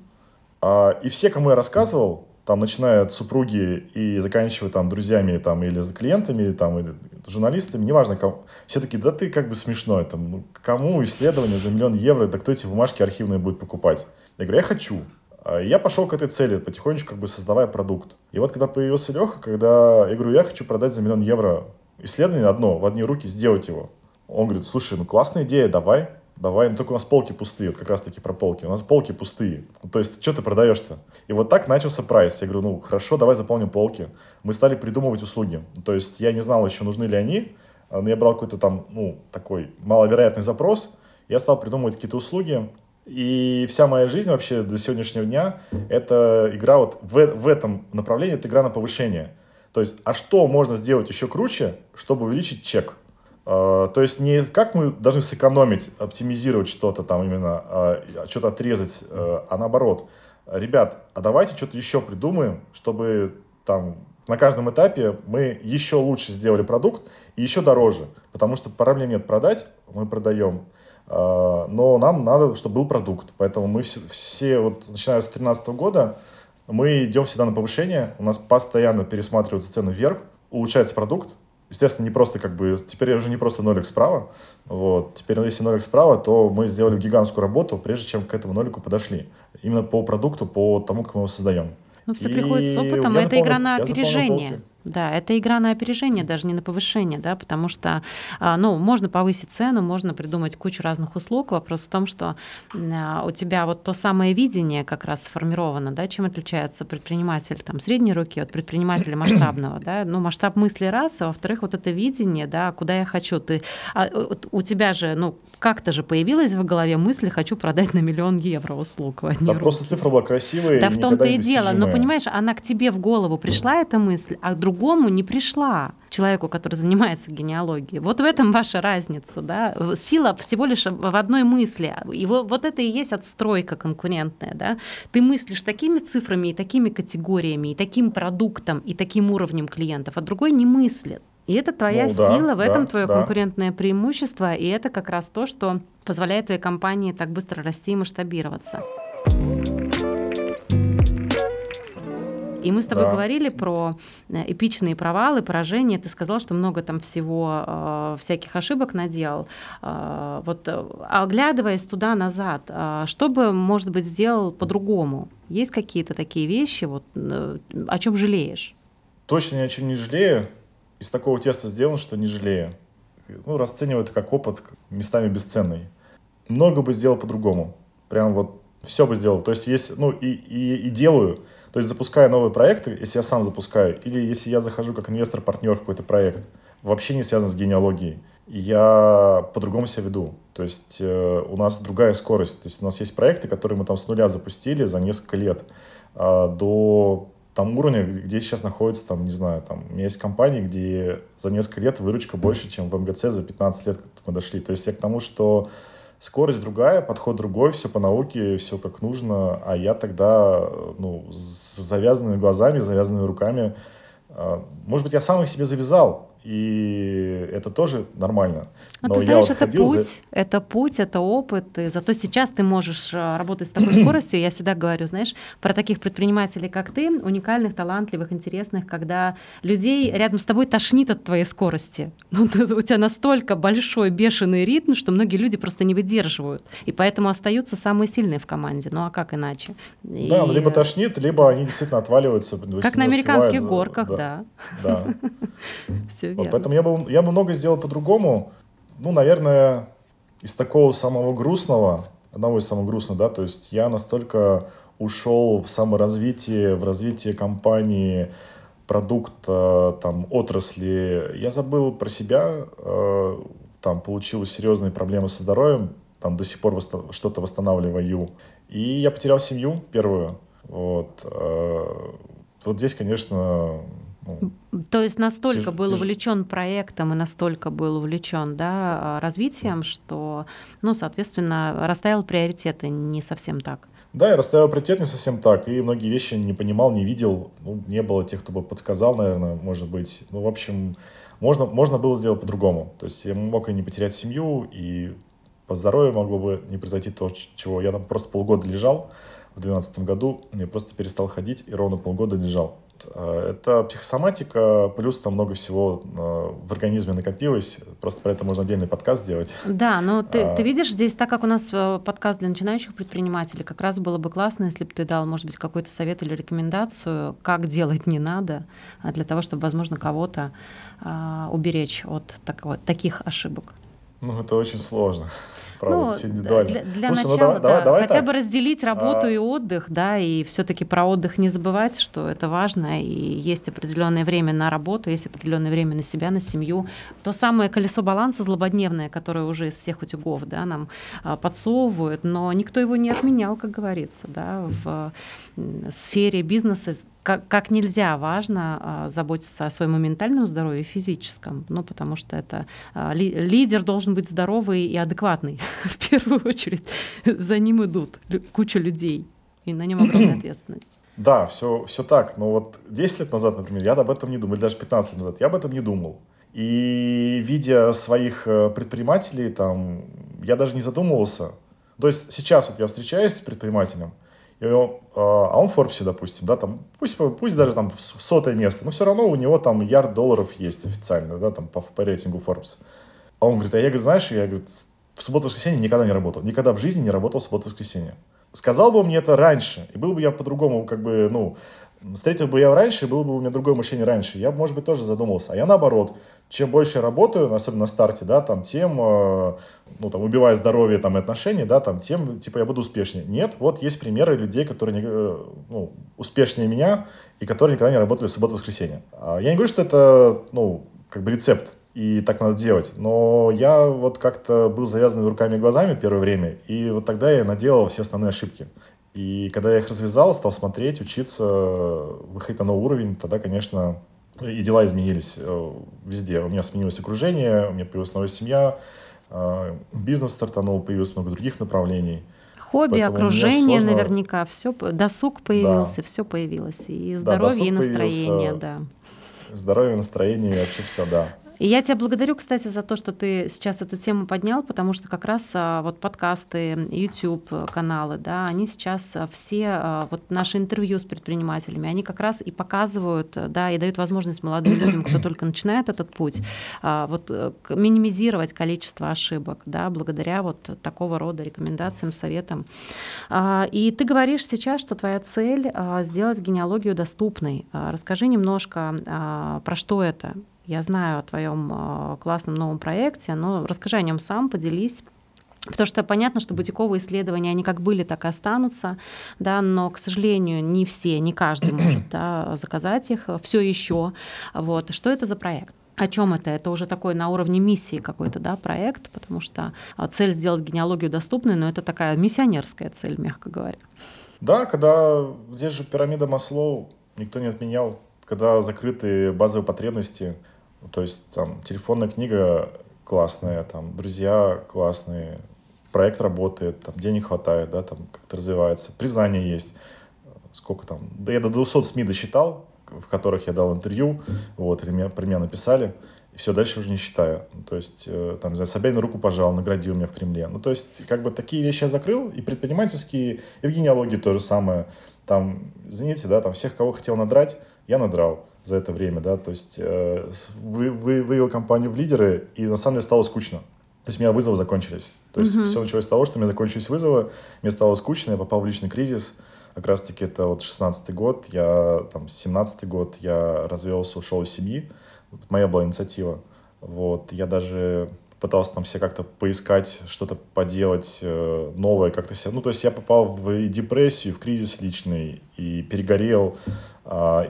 А, и все, кому я рассказывал, там, начиная от супруги и заканчивая там друзьями там, или клиентами, там, или журналистами, неважно, кому, все такие, да ты как бы смешно, это, ну, кому исследование за миллион евро, да кто эти бумажки архивные будет покупать? Я говорю, я хочу. А, я пошел к этой цели, потихонечку как бы создавая продукт. И вот когда появился Леха, когда я говорю, я хочу продать за миллион евро исследование одно, в одни руки сделать его. Он говорит, слушай, ну классная идея, давай, давай, ну только у нас полки пустые, вот как раз таки про полки, у нас полки пустые, ну, то есть что ты продаешь-то? И вот так начался прайс, я говорю, ну хорошо, давай заполним полки. Мы стали придумывать услуги, то есть я не знал еще, нужны ли они, но я брал какой-то там, ну, такой маловероятный запрос, я стал придумывать какие-то услуги, и вся моя жизнь вообще до сегодняшнего дня — это игра вот в, в этом направлении, это игра на повышение. То есть, а что можно сделать еще круче, чтобы увеличить чек? Uh, то есть не как мы должны сэкономить, оптимизировать что-то там именно, uh, что-то отрезать, uh, а наоборот. Ребят, а давайте что-то еще придумаем, чтобы там на каждом этапе мы еще лучше сделали продукт и еще дороже. Потому что проблем нет продать, мы продаем. А, но нам надо, чтобы был продукт. Поэтому мы все, все вот начиная с 2013 года, мы идем всегда на повышение, у нас постоянно пересматриваются цены вверх, улучшается продукт, естественно, не просто как бы, теперь уже не просто нолик справа, вот, теперь если нолик справа, то мы сделали гигантскую работу, прежде чем к этому нолику подошли, именно по продукту, по тому, как мы его создаем. Ну, все и приходит с опытом, это игра на опережение. Да, это игра на опережение, даже не на повышение, да, потому что, а, ну, можно повысить цену, можно придумать кучу разных услуг. Вопрос в том, что а, у тебя вот то самое видение как раз сформировано, да, чем отличается предприниматель там средней руки от предпринимателя *clears throat* масштабного, да, ну, масштаб мысли раз, а во-вторых, вот это видение, да, куда я хочу, ты, а, у тебя же, ну, как-то же появилась в голове мысль, хочу продать на миллион евро услуг в одни Там руки. просто цифра была красивая. Да, в том-то и дело, но понимаешь, она к тебе в голову пришла, эта мысль, а друг другому не пришла человеку, который занимается генеалогией. Вот в этом ваша разница, да? Сила всего лишь в одной мысли. И вот это и есть отстройка конкурентная, да? Ты мыслишь такими цифрами и такими категориями, и таким продуктом, и таким уровнем клиентов, а другой не мыслит. И это твоя ну, сила, да, в этом да, твое да. конкурентное преимущество, и это как раз то, что позволяет твоей компании так быстро расти и масштабироваться. И мы с тобой да. говорили про э, эпичные провалы, поражения. Ты сказал, что много там всего, э, всяких ошибок наделал. Э, вот э, оглядываясь туда-назад, э, что бы, может быть, сделал по-другому? Есть какие-то такие вещи, вот, э, о чем жалеешь? Точно ни о чем не жалею. Из такого теста сделан, что не жалею. Ну, расцениваю это как опыт, местами бесценный. Много бы сделал по-другому. Прям вот все бы сделал. То есть, есть, ну, и, и, и делаю. То есть, запуская новые проекты, если я сам запускаю, или если я захожу как инвестор-партнер в какой-то проект, вообще не связан с генеалогией, я по-другому себя веду. То есть э, у нас другая скорость. То есть у нас есть проекты, которые мы там с нуля запустили за несколько лет э, до там уровня, где сейчас находится, там, не знаю, там, у меня есть компании, где за несколько лет выручка больше, чем в МГЦ за 15 лет мы дошли. То есть я к тому, что скорость другая, подход другой, все по науке, все как нужно, а я тогда, ну, с завязанными глазами, завязанными руками, а, может быть, я сам их себе завязал. И это тоже нормально. Но, Но ты знаешь, вот это путь, за... это путь, это опыт, и зато сейчас ты можешь э, работать с такой *clears throat* скоростью. Я всегда говорю, знаешь, про таких предпринимателей, как ты, уникальных, талантливых, интересных, когда людей рядом с тобой тошнит от твоей скорости. *laughs* Ну, у тебя настолько большой бешеный ритм, что многие люди просто не выдерживают, и поэтому остаются самые сильные в команде. Ну а как иначе? И... Да, либо тошнит, либо они действительно отваливаются. Как на американских горках, да. Да. *laughs* Все верно. Поэтому я бы, я бы много сделал по-другому. Ну, наверное, из такого самого грустного, одного из самых грустных, да, то есть я настолько ушел в саморазвитие, в развитие компании, продукта, там, отрасли. Я забыл про себя, э, там, получил серьезные проблемы со здоровьем, там, до сих пор восто- что-то восстанавливаю. И я потерял семью первую. Вот. Э, вот здесь, конечно, То есть настолько тяж, был тяж... увлечен проектом и настолько был увлечен да, развитием, что, ну, соответственно, расставил приоритеты не совсем так. Да, я расставил приоритет не совсем так, и многие вещи не понимал, не видел, ну, не было тех, кто бы подсказал, наверное, может быть. Ну, в общем, можно, можно было сделать по-другому. То есть я мог и не потерять семью, и по здоровью могло бы не произойти то, чего я там просто полгода лежал в 2012 году, я просто перестал ходить и ровно полгода лежал. Э, это психосоматика, плюс там много всего э, в организме накопилось. Просто про это можно отдельный подкаст сделать. Да, но ты, а... ты видишь, здесь так как у нас э, подкаст для начинающих предпринимателей, как раз было бы классно, если бы ты дал, может быть, какой-то совет или рекомендацию, как делать не надо, а для того, чтобы, возможно, кого-то а, уберечь от такого, таких ошибок. Ну, это очень сложно правда, ну, все индивидуально. Для, для Слушай, ну начала, ну, давай, да, давай, давай хотя так. бы разделить работу а... и отдых, да, и все-таки про отдых не забывать, что это важно, и есть определенное время на работу, есть определенное время на себя, на семью. То самое колесо баланса злободневное, которое уже из всех утюгов, да, нам а, подсовывают, но никто его не отменял, как говорится, да, в сфере бизнеса как, как нельзя важно а, заботиться о своем ментальном здоровье и физическом, ну, потому что это а, ли, лидер должен быть здоровый и адекватный. *laughs* В первую очередь за ним идут куча людей, и на нем огромная ответственность. *clears throat* Да, все, все так. Но вот 10 лет назад, например, я об этом не думал, или даже 15 лет назад, я об этом не думал. И видя своих э, предпринимателей, там, я даже не задумывался. То есть сейчас вот я встречаюсь с предпринимателем, и, а он в Форбсе, допустим, да, там, пусть, пусть даже там сотое место, но все равно у него там ярд долларов есть официально, да, там по, по рейтингу Forbes. А он говорит, а я, говорит, знаешь, я, говорит, в субботу-воскресенье никогда не работал. Никогда в жизни не работал в субботу-воскресенье. Сказал бы он мне это раньше, и был бы я по-другому, как бы, ну, Встретил бы я раньше, было бы у меня другое мышление раньше, я бы, может быть, тоже задумался. А я наоборот, чем больше я работаю, особенно на старте, да, там, тем, э, ну, там, убивая здоровье, там, и отношения, да, там, тем, типа, я буду успешнее. Нет, вот есть примеры людей, которые, э, ну, успешнее меня, и которые никогда не работали в субботу-воскресенье. А я не говорю, что это, ну, как бы рецепт, и так надо делать. Но я вот как-то был завязан руками и глазами первое время, и вот тогда я наделал все основные ошибки. И когда я их развязал, стал смотреть, учиться, выходить на новый уровень, тогда, конечно, и дела изменились э, везде. У меня сменилось окружение, у меня появилась новая семья, э, бизнес стартанул, появилось много других направлений. Хобби, Поэтому окружение сложно... наверняка, все, досуг появился, да. все появилось. И здоровье, да, и настроение, да. Здоровье, настроение, и вообще все, да. И я тебя благодарю, кстати, за то, что ты сейчас эту тему поднял, потому что как раз а, вот подкасты, YouTube каналы, да, они сейчас а, все, а, вот наши интервью с предпринимателями, они как раз и показывают, да, и дают возможность молодым людям, кто только начинает этот путь, вот э, минимизировать количество ошибок, да, благодаря вот такого рода рекомендациям, советам. И ты говоришь сейчас, что твоя цель сделать генеалогию доступной. Расскажи немножко, про что это я знаю о твоем э, классном новом проекте, но расскажи о нем сам, поделись. Потому что понятно, что бутиковые исследования, они как были, так и останутся, да, но, к сожалению, не все, не каждый может *clears throat* да, заказать их все еще. Вот. Что это за проект? О чем это? Это уже такой на уровне миссии какой-то да, проект, потому что а, цель сделать генеалогию доступной, но это такая миссионерская цель, мягко говоря. Да, когда здесь же пирамида Маслоу никто не отменял, когда закрыты базовые потребности, то есть там телефонная книга классная, там друзья классные, проект работает, там денег хватает, да, там как-то развивается, признание есть. Сколько там? Да я до 200 СМИ досчитал, в которых я дал интервью, вот, или меня, про меня написали. все, дальше уже не считаю. То есть, э, там, за Собянин руку пожал, наградил меня в Кремле. Ну, то есть, как бы такие вещи я закрыл, и предпринимательские, и в генеалогии то же самое. Там, извините, да, там всех, кого хотел надрать, я надрал за это время, да, то есть э, вы, вы, вывел компанию в лидеры, и на самом деле стало скучно. То есть у меня вызовы закончились. То есть mm-hmm. все началось с того, что у меня закончились вызовы, мне стало скучно, я попал в личный кризис. Как раз-таки это вот 16 год, я там 17 год, я развелся, ушел из семьи. Моя была инициатива. Вот, я даже пытался там все как-то поискать, что-то поделать э, новое, как-то себя... Ну, то есть я попал в депрессию, в кризис личный, и перегорел,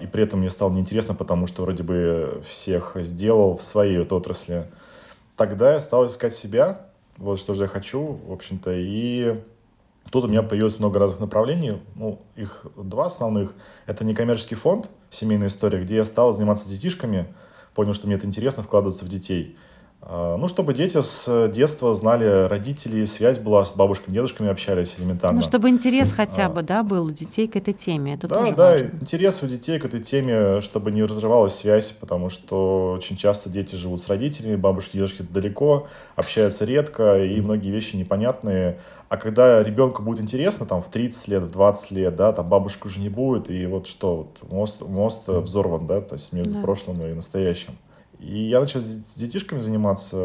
и при этом мне стало неинтересно, потому что вроде бы всех сделал в своей вот отрасли. Тогда я стал искать себя, вот что же я хочу, в общем-то, и тут у меня появилось много разных направлений, ну, их два основных. Это некоммерческий фонд «Семейная история», где я стал заниматься детишками, понял, что мне это интересно, вкладываться в детей – а, ну, чтобы дети с детства знали родителей, связь была с бабушками, дедушками общались элементарно. Ну, чтобы интерес хотя бы, да, был у детей к этой теме. Это да, тоже да, важно. интерес у детей к этой теме, чтобы не разрывалась связь, потому что очень часто дети живут с родителями, бабушки, дедушки далеко, общаются редко, и многие вещи непонятные. А когда ребенку будет интересно, там, в 30 лет, в 20 лет, да, там бабушка уже не будет, и вот что, вот, мост, мост взорван, да, то есть между да. прошлым и настоящим. И я начал с детишками заниматься,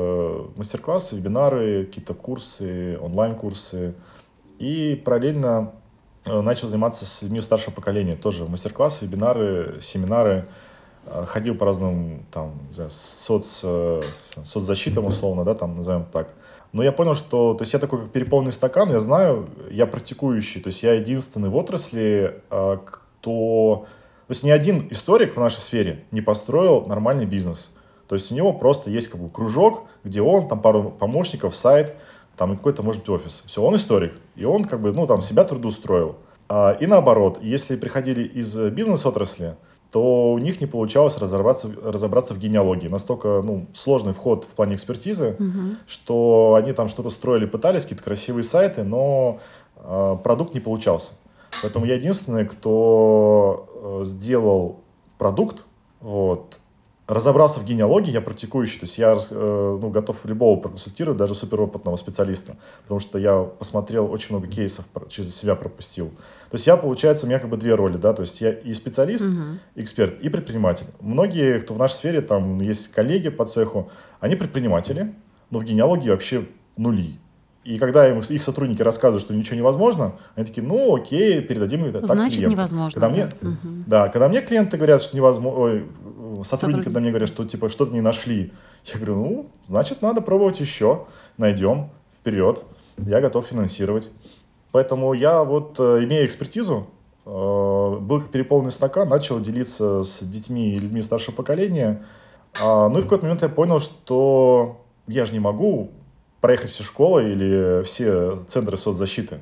мастер-классы, вебинары, какие-то курсы, онлайн-курсы. И параллельно э, начал заниматься с людьми старшего поколения. Тоже мастер-классы, вебинары, семинары. Э, ходил по разным там, знаю, соц, э, соцзащитам условно, да, там назовем так. Но я понял, что то есть я такой переполненный стакан, я знаю, я практикующий, то есть я единственный в отрасли, кто... То есть ни один историк в нашей сфере не построил нормальный бизнес. То есть у него просто есть как бы кружок, где он, там пару помощников, сайт, там и какой-то, может быть, офис. Все, он историк. И он как бы, ну, там, себя трудоустроил. А, и наоборот, если приходили из бизнес-отрасли, то у них не получалось разобраться, разобраться в генеалогии. Настолько ну, сложный вход в плане экспертизы, угу. что они там что-то строили, пытались, какие-то красивые сайты, но э, продукт не получался. Поэтому я единственный, кто э, сделал продукт, вот, разобрался в генеалогии, я практикующий, то есть я э, ну, готов любого проконсультировать, даже суперопытного специалиста, потому что я посмотрел очень много кейсов, через себя пропустил. То есть я, получается, у меня как бы две роли, да, то есть я и специалист, uh-huh. эксперт, и предприниматель. Многие, кто в нашей сфере, там есть коллеги по цеху, они предприниматели, но в генеалогии вообще нули. И когда им, их сотрудники рассказывают, что ничего невозможно, они такие, ну окей, передадим это так Значит, клиенту. невозможно. Когда мне, угу. да, когда мне клиенты говорят, что невозможно, ой, сотрудники, сотрудники когда мне говорят, что типа что-то не нашли, я говорю, ну, значит, надо пробовать еще, найдем, вперед, я готов финансировать. Поэтому я вот, э, имея экспертизу, э, был как переполненный стакан, начал делиться с детьми и людьми старшего поколения. А, ну и в какой-то момент я понял, что я же не могу проехать все школы или все центры соцзащиты.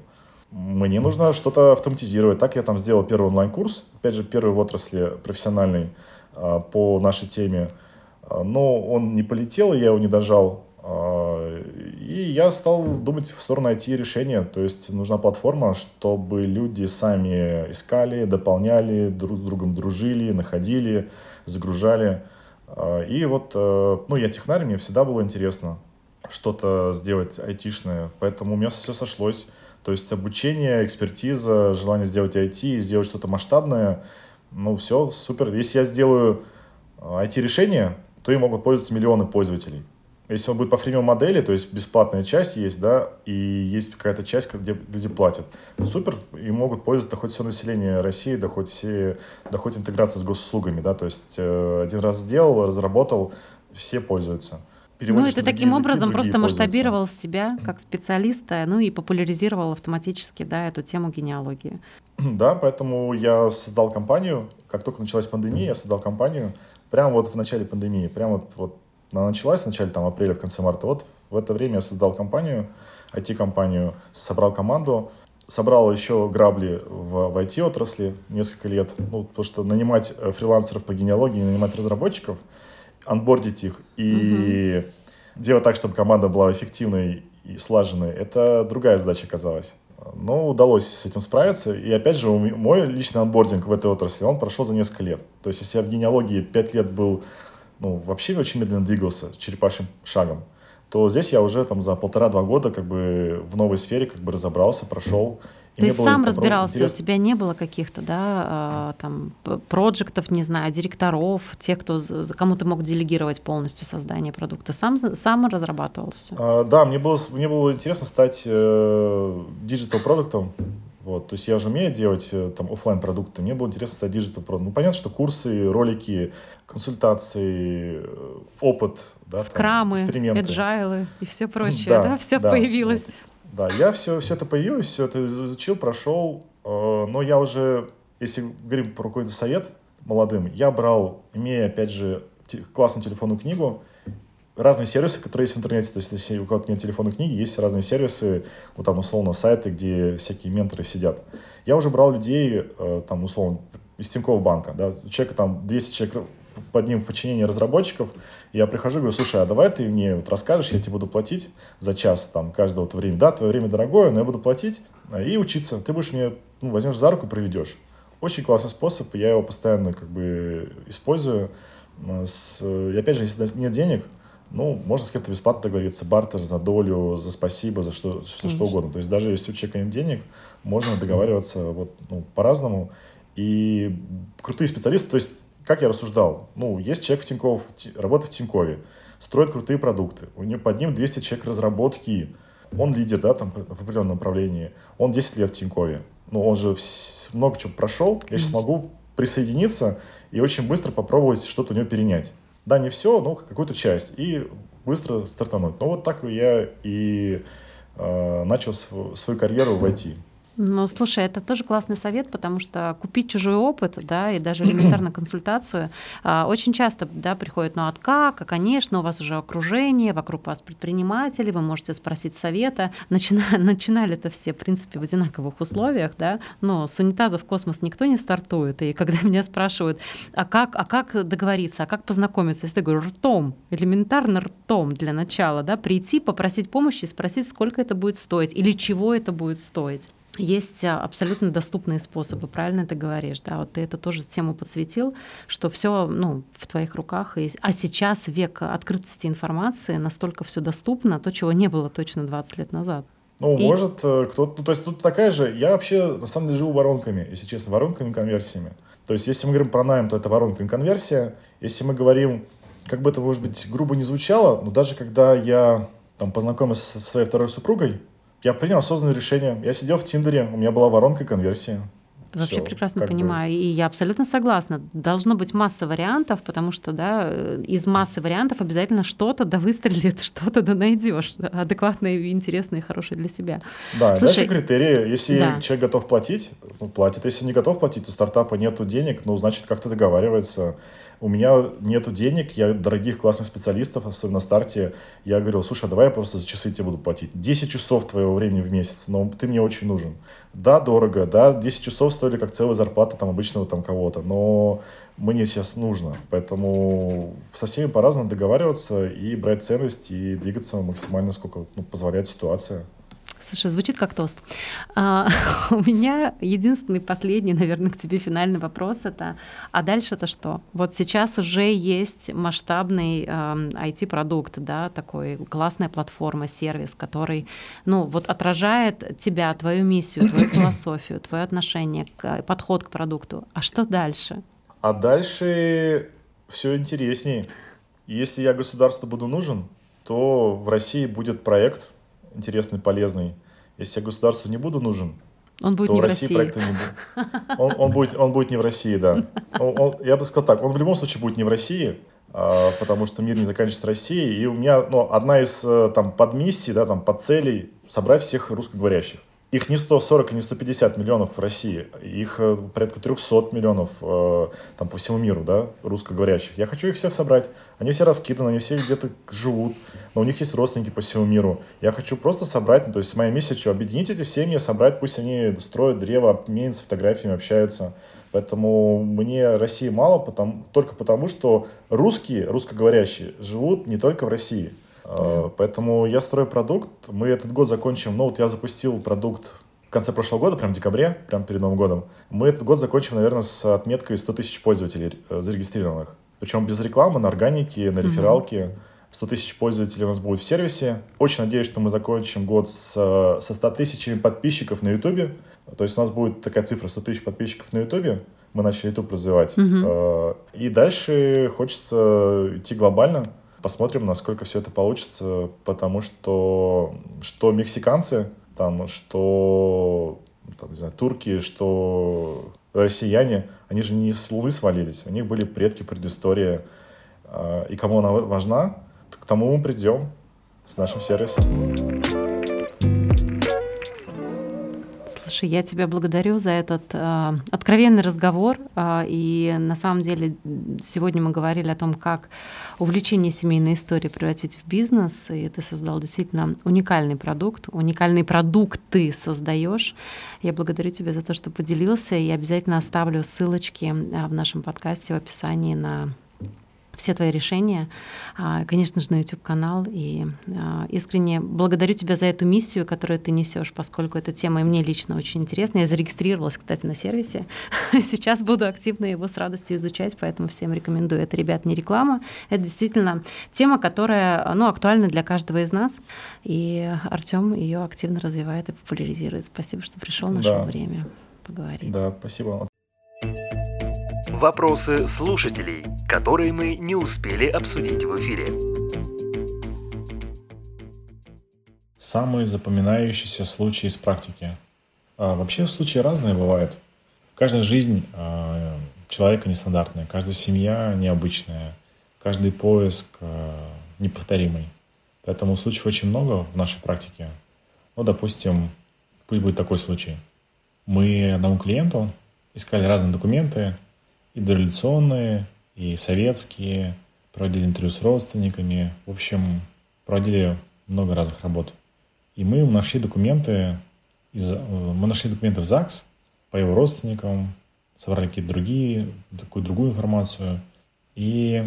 Мне нужно что-то автоматизировать. Так я там сделал первый онлайн-курс, опять же, первый в отрасли профессиональный а, по нашей теме. А, но он не полетел, я его не дожал. А, и я стал думать в сторону IT-решения. То есть нужна платформа, чтобы люди сами искали, дополняли, друг с другом дружили, находили, загружали. И вот, э, ну, я технарь, мне всегда было интересно что-то сделать айтишное. Поэтому у меня все сошлось. То есть обучение, экспертиза, желание сделать IT, сделать что-то масштабное. Ну, все, супер. Если я сделаю IT-решение, а, то им могут пользоваться миллионы пользователей. Если он будет по фримиум модели, то есть бесплатная часть есть, да, и есть какая-то часть, где люди платят. Ну, супер, и могут пользоваться хоть все население России, да хоть все, да хоть интеграция с госуслугами, да, то есть э, один раз сделал, разработал, все пользуются ну, это таким образом просто масштабировал себя как специалиста, ну и популяризировал автоматически, да, эту тему генеалогии. *clears throat* Да, поэтому я создал компанию, как только началась пандемия, я создал компанию прямо вот в начале пандемии, прямо вот, вот она началась в начале там, апреля, в конце марта. Вот в это время я создал компанию, IT-компанию, собрал команду, собрал еще грабли в, в IT-отрасли несколько лет, ну, потому что нанимать э, фрилансеров по генеалогии, нанимать разработчиков — анбордить их и угу. делать так, чтобы команда была эффективной и слаженной, это другая задача оказалась. Но удалось с этим справиться. И опять же, мой личный анбординг в этой отрасли, он прошел за несколько лет. То есть, если я в генеалогии 5 лет был ну, вообще очень медленно двигался черепашьим шагом, то здесь я уже там за полтора-два года как бы в новой сфере как бы разобрался, прошел. И То есть сам разбирался, интерес... у тебя не было каких-то, да, а, там, проектов, не знаю, директоров, тех, кто, кому ты мог делегировать полностью создание продукта, сам, сам разрабатывал все? А, да, мне было, мне было интересно стать э, digital-продуктом, вот, то есть я уже умею делать э, там офлайн продукты. Мне было интересно стать digital продуктом. Ну, понятно, что курсы, ролики, консультации, э, опыт, да, Scrum ы, там, эксперименты. agile и все *laughs* прочее, да, да? все да, появилось. Вот. Да, я все, все это появилось, все это изучил, прошел, э, но я уже, если говорим про какой-то совет молодым, я брал, имея, опять же, классную телефонную книгу, разные сервисы, которые есть в интернете. То есть, если у кого-то нет телефонной книги, есть разные сервисы, вот там, условно, сайты, где всякие менторы сидят. Я уже брал людей, э, там, условно, из Тинькофф банка, да, у человека там 200 человек под ним в подчинении разработчиков, я прихожу и говорю, слушай, а давай ты мне вот расскажешь, я тебе буду платить за час там каждого вот времени. Да, твое время дорогое, но я буду платить э, и учиться. Ты будешь мне, ну, возьмешь за руку, проведешь. Очень классный способ, я его постоянно как бы использую. Э, с, и опять же, если нет денег, ну, можно с кем-то бесплатно договориться, бартер за долю, за спасибо, за что, что, что угодно. То есть даже если у человека нет денег, можно договариваться вот, ну, по-разному. И крутые специалисты, то есть как я рассуждал, ну, есть человек в Тинькофф, работает в Тинькове, строит крутые продукты, у него под ним 200 человек разработки, он лидер, да, там, в определенном направлении, он 10 лет в Тинькове, ну, он же много чего прошел, я сейчас могу присоединиться и очень быстро попробовать что-то у него перенять. Да, не все, но какую-то часть. И быстро стартануть. Ну, вот так я и э, начал свою, свою карьеру в IT. Ну, слушай, это тоже классный совет, потому что купить чужой опыт, да, и даже *clears throat* элементарно консультацию а, очень часто, да, приходит, ну, от как, а, конечно, у вас уже окружение, вокруг вас предприниматели, вы можете спросить совета. Начина, *laughs* начинали это все, в принципе, в одинаковых условиях, да, но с унитаза в космос никто не стартует, и когда меня спрашивают, а как, а как договориться, а как познакомиться, если я говорю ртом, элементарно ртом для начала, да, прийти, попросить помощи, спросить, сколько это будет стоить или чего это будет стоить есть а, абсолютно доступные способы, правильно ты говоришь, да, вот ты это тоже тему подсветил, что все, ну, в твоих руках, есть. а сейчас век открытости информации, настолько все доступно, то, чего не было точно 20 лет назад. Ну, и... может, э, кто-то, ну, то есть тут такая же, я вообще, на самом деле, живу воронками, если честно, воронками, конверсиями. То есть, если мы говорим про найм, то это воронка и конверсия. Если мы говорим, как бы это, может быть, грубо не звучало, но даже когда я там познакомился со своей второй супругой, я принял осознанное решение. Я сидел в Тиндере, у меня была воронка конверсии. Вообще Все, прекрасно понимаю. Бы. И я абсолютно согласна. Должно быть масса вариантов, потому что да, из массы вариантов обязательно что-то да выстрелит, *laughs* что-то да найдешь. Адекватное, интересное и хорошее для себя. Да, Слушай, дальше критерии. Если да. человек готов платить, ну, платит. Если не готов платить, у стартапа нету денег, ну, значит, как-то договаривается у меня нету денег, я дорогих классных специалистов, особенно на старте, я говорил, слушай, а давай я просто за часы тебе буду платить. 10 часов твоего времени в месяц, но ты мне очень нужен. Да, дорого, да, 10 часов стоили как целая зарплата там обычного там кого-то, но мне сейчас нужно. Поэтому со всеми по-разному договариваться и брать ценность и двигаться максимально, сколько ну, позволяет ситуация. Слушай, звучит как тост. А, *laughs* у меня единственный, последний, наверное, к тебе финальный вопрос это, а дальше это что? Вот сейчас уже есть масштабный э, IT-продукт, да, такой классная платформа, сервис, который, ну, вот отражает тебя, твою миссию, твою *clears throat* философию, твое отношение, к, подход к продукту. А что дальше? А дальше все интереснее. Если я государству буду нужен, то в России будет проект, интересный, полезный. Если я государству не буду нужен, он будет то не в России, России. проекта не будет. Он, он, будет, он будет не в России, да. Он, он, я бы сказал так, он в любом случае будет не в России, а, потому что мир не заканчивается Россией. И у меня ну, одна из э, там, подмиссий, да, там, подцелей собрать всех русскоговорящих. Их не 140 и не 150 миллионов в России, их э, порядка 300 миллионов э, там, по всему миру, да, русскоговорящих. Я хочу их всех собрать. Они все раскиданы, они все где-то живут, но у них есть родственники по всему миру. Я хочу просто собрать, ну, то есть моя миссия, что объединить эти семьи, собрать, пусть они строят древо, обменятся фотографиями, общаются. Поэтому мне России мало, потому, только потому, что русские, русскоговорящие, живут не только в России. Да. Поэтому я строю продукт. Мы этот год закончим. Ну, вот я запустил продукт в конце прошлого года, прям в декабре, прям перед Новым годом. Мы этот год закончим, наверное, с отметкой 100 тысяч пользователей э, зарегистрированных. Причем без рекламы, на органике, на рефералке. 100 тысяч пользователей у нас будет в сервисе. Очень надеюсь, что мы закончим год с, со 100 тысячами подписчиков на YouTube. То есть у нас будет такая цифра 100 тысяч подписчиков на YouTube. Мы начали YouTube развивать. Угу. И дальше хочется идти глобально. Посмотрим, насколько все это получится, потому что что мексиканцы, там, что там, не знаю, турки, что россияне, они же не с Луны свалились. У них были предки, предыстория. А, и кому она важна, к тому мы придем с нашим сервисом. Слушай, я тебя благодарю за этот э, откровенный разговор. Э, и на самом деле сегодня мы говорили о том, как увлечение семейной историей превратить в бизнес. И ты создал действительно уникальный продукт, уникальный продукт ты создаешь. Я благодарю тебя за то, что поделился. И обязательно оставлю ссылочки в нашем подкасте в описании на все твои решения, а, конечно же, на YouTube-канал. И а, искренне благодарю тебя за эту миссию, которую ты несешь, поскольку эта тема и мне лично очень интересна. Я зарегистрировалась, кстати, на сервисе. *laughs* Сейчас буду активно его с радостью изучать, поэтому всем рекомендую. Это, ребят, не реклама. Это действительно тема, которая ну, актуальна для каждого из нас. И Артем ее активно развивает и популяризирует. Спасибо, что пришел. Нашло да. время поговорить. Да, спасибо. Вопросы слушателей, которые мы не успели обсудить в эфире. Самые запоминающиеся случаи из практики. А, вообще случаи разные бывают. Каждая жизнь а, человека нестандартная, каждая семья необычная, каждый поиск а, неповторимый. Поэтому случаев очень много в нашей практике. Ну, допустим, пусть будет такой случай. Мы одному клиенту искали разные документы, и дореволюционные, и советские, проводили интервью с родственниками. В общем, проводили много разных работ. И мы нашли документы, из, э, мы нашли документы в ЗАГС по его родственникам, собрали какие-то другие, такую другую информацию. И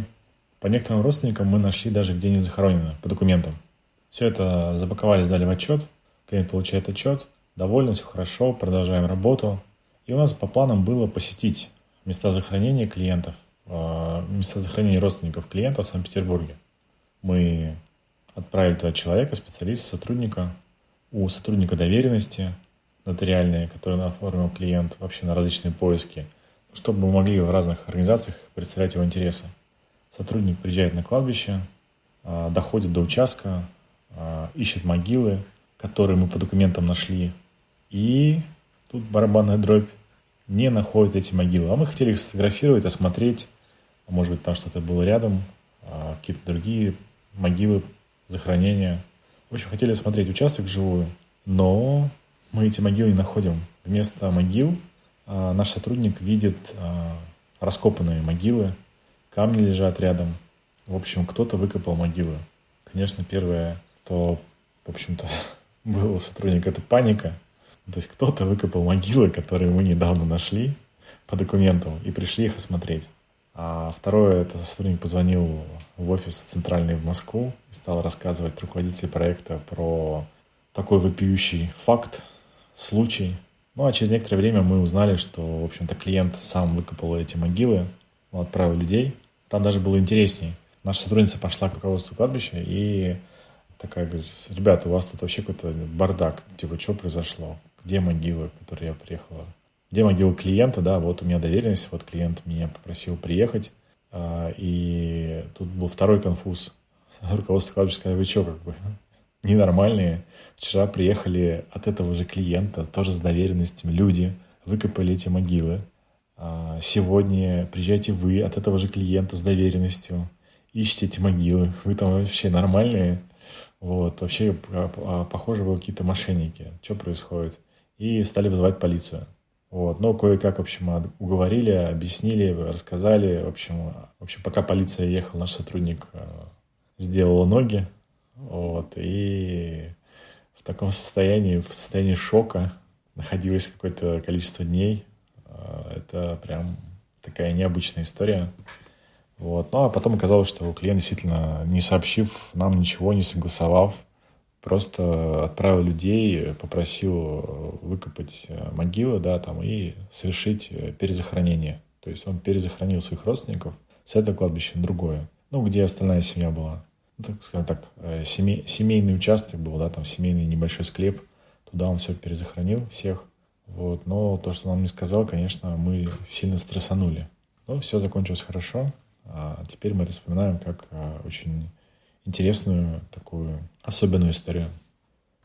по некоторым родственникам мы нашли даже, где они захоронены, по документам. Все это запаковали, сдали в отчет. Клиент получает отчет. Довольно, все хорошо, продолжаем работу. И у нас по планам было посетить места захоронения клиентов, а, места захоронения родственников клиентов в Санкт-Петербурге. Мы отправили туда человека, специалиста, сотрудника. У сотрудника доверенности нотариальные, которые оформил клиент, вообще на различные поиски, чтобы мы могли в разных организациях представлять его интересы. Сотрудник приезжает на кладбище, а, доходит до участка, а, ищет могилы, которые мы по документам нашли. И тут барабанная дробь не находят эти могилы. А мы хотели их сфотографировать, осмотреть. А может быть, там что-то было рядом, а какие-то другие могилы, захоронения. В общем, хотели осмотреть участок вживую, но мы эти могилы не находим. Вместо могил а, наш сотрудник видит раскопанные могилы, камни лежат рядом. В общем, кто-то выкопал могилы. Конечно, первое, то, в общем-то, *laughs* было у сотрудника, это паника – то есть кто-то выкопал могилы, которые мы недавно нашли по документам, и пришли их осмотреть. А второе, это сотрудник позвонил в офис центральный в Москву и стал рассказывать руководителю проекта про такой вопиющий факт, случай. Ну, а через некоторое время мы узнали, что, в общем-то, клиент сам выкопал эти могилы, он отправил людей. Там даже было интереснее. Наша сотрудница пошла к руководству кладбища и такая говорит, ребята, у вас тут вообще какой-то бардак, типа, что произошло? Где могила, к которой я приехала? Где могила клиента, да, вот у меня доверенность, вот клиент меня попросил приехать, а, и тут был второй конфуз. *laughs* Руководство кладбища сказали, вы что, как бы, *laughs* ненормальные? Вчера приехали от этого же клиента, тоже с доверенностями, люди, выкопали эти могилы. А, сегодня приезжаете вы от этого же клиента с доверенностью, ищете эти могилы. Вы там вообще нормальные? Вот, вообще, а, похоже, вы какие-то мошенники. Что происходит? И стали вызывать полицию. Вот, но кое-как, в общем, уговорили, объяснили, рассказали. В общем, в общем, пока полиция ехала, наш сотрудник а, сделал ноги. Вот, и в таком состоянии, в состоянии шока находилось какое-то количество дней. Это прям такая необычная история. Вот. Ну, а потом оказалось, что клиент действительно, не сообщив нам ничего, не согласовав, просто отправил людей, попросил выкопать э, могилы, да, там, и совершить э, перезахоронение. То есть он перезахоронил своих родственников, с этого кладбища на другое. Ну, где остальная семья была. Ну, так скажем так, э, семей, семейный участок был, да, там семейный небольшой склеп. Туда он все перезахоронил, всех. Вот. Но то, что он нам не сказал, конечно, мы сильно стрессанули. Но все закончилось хорошо. А теперь мы это вспоминаем как очень интересную такую особенную историю.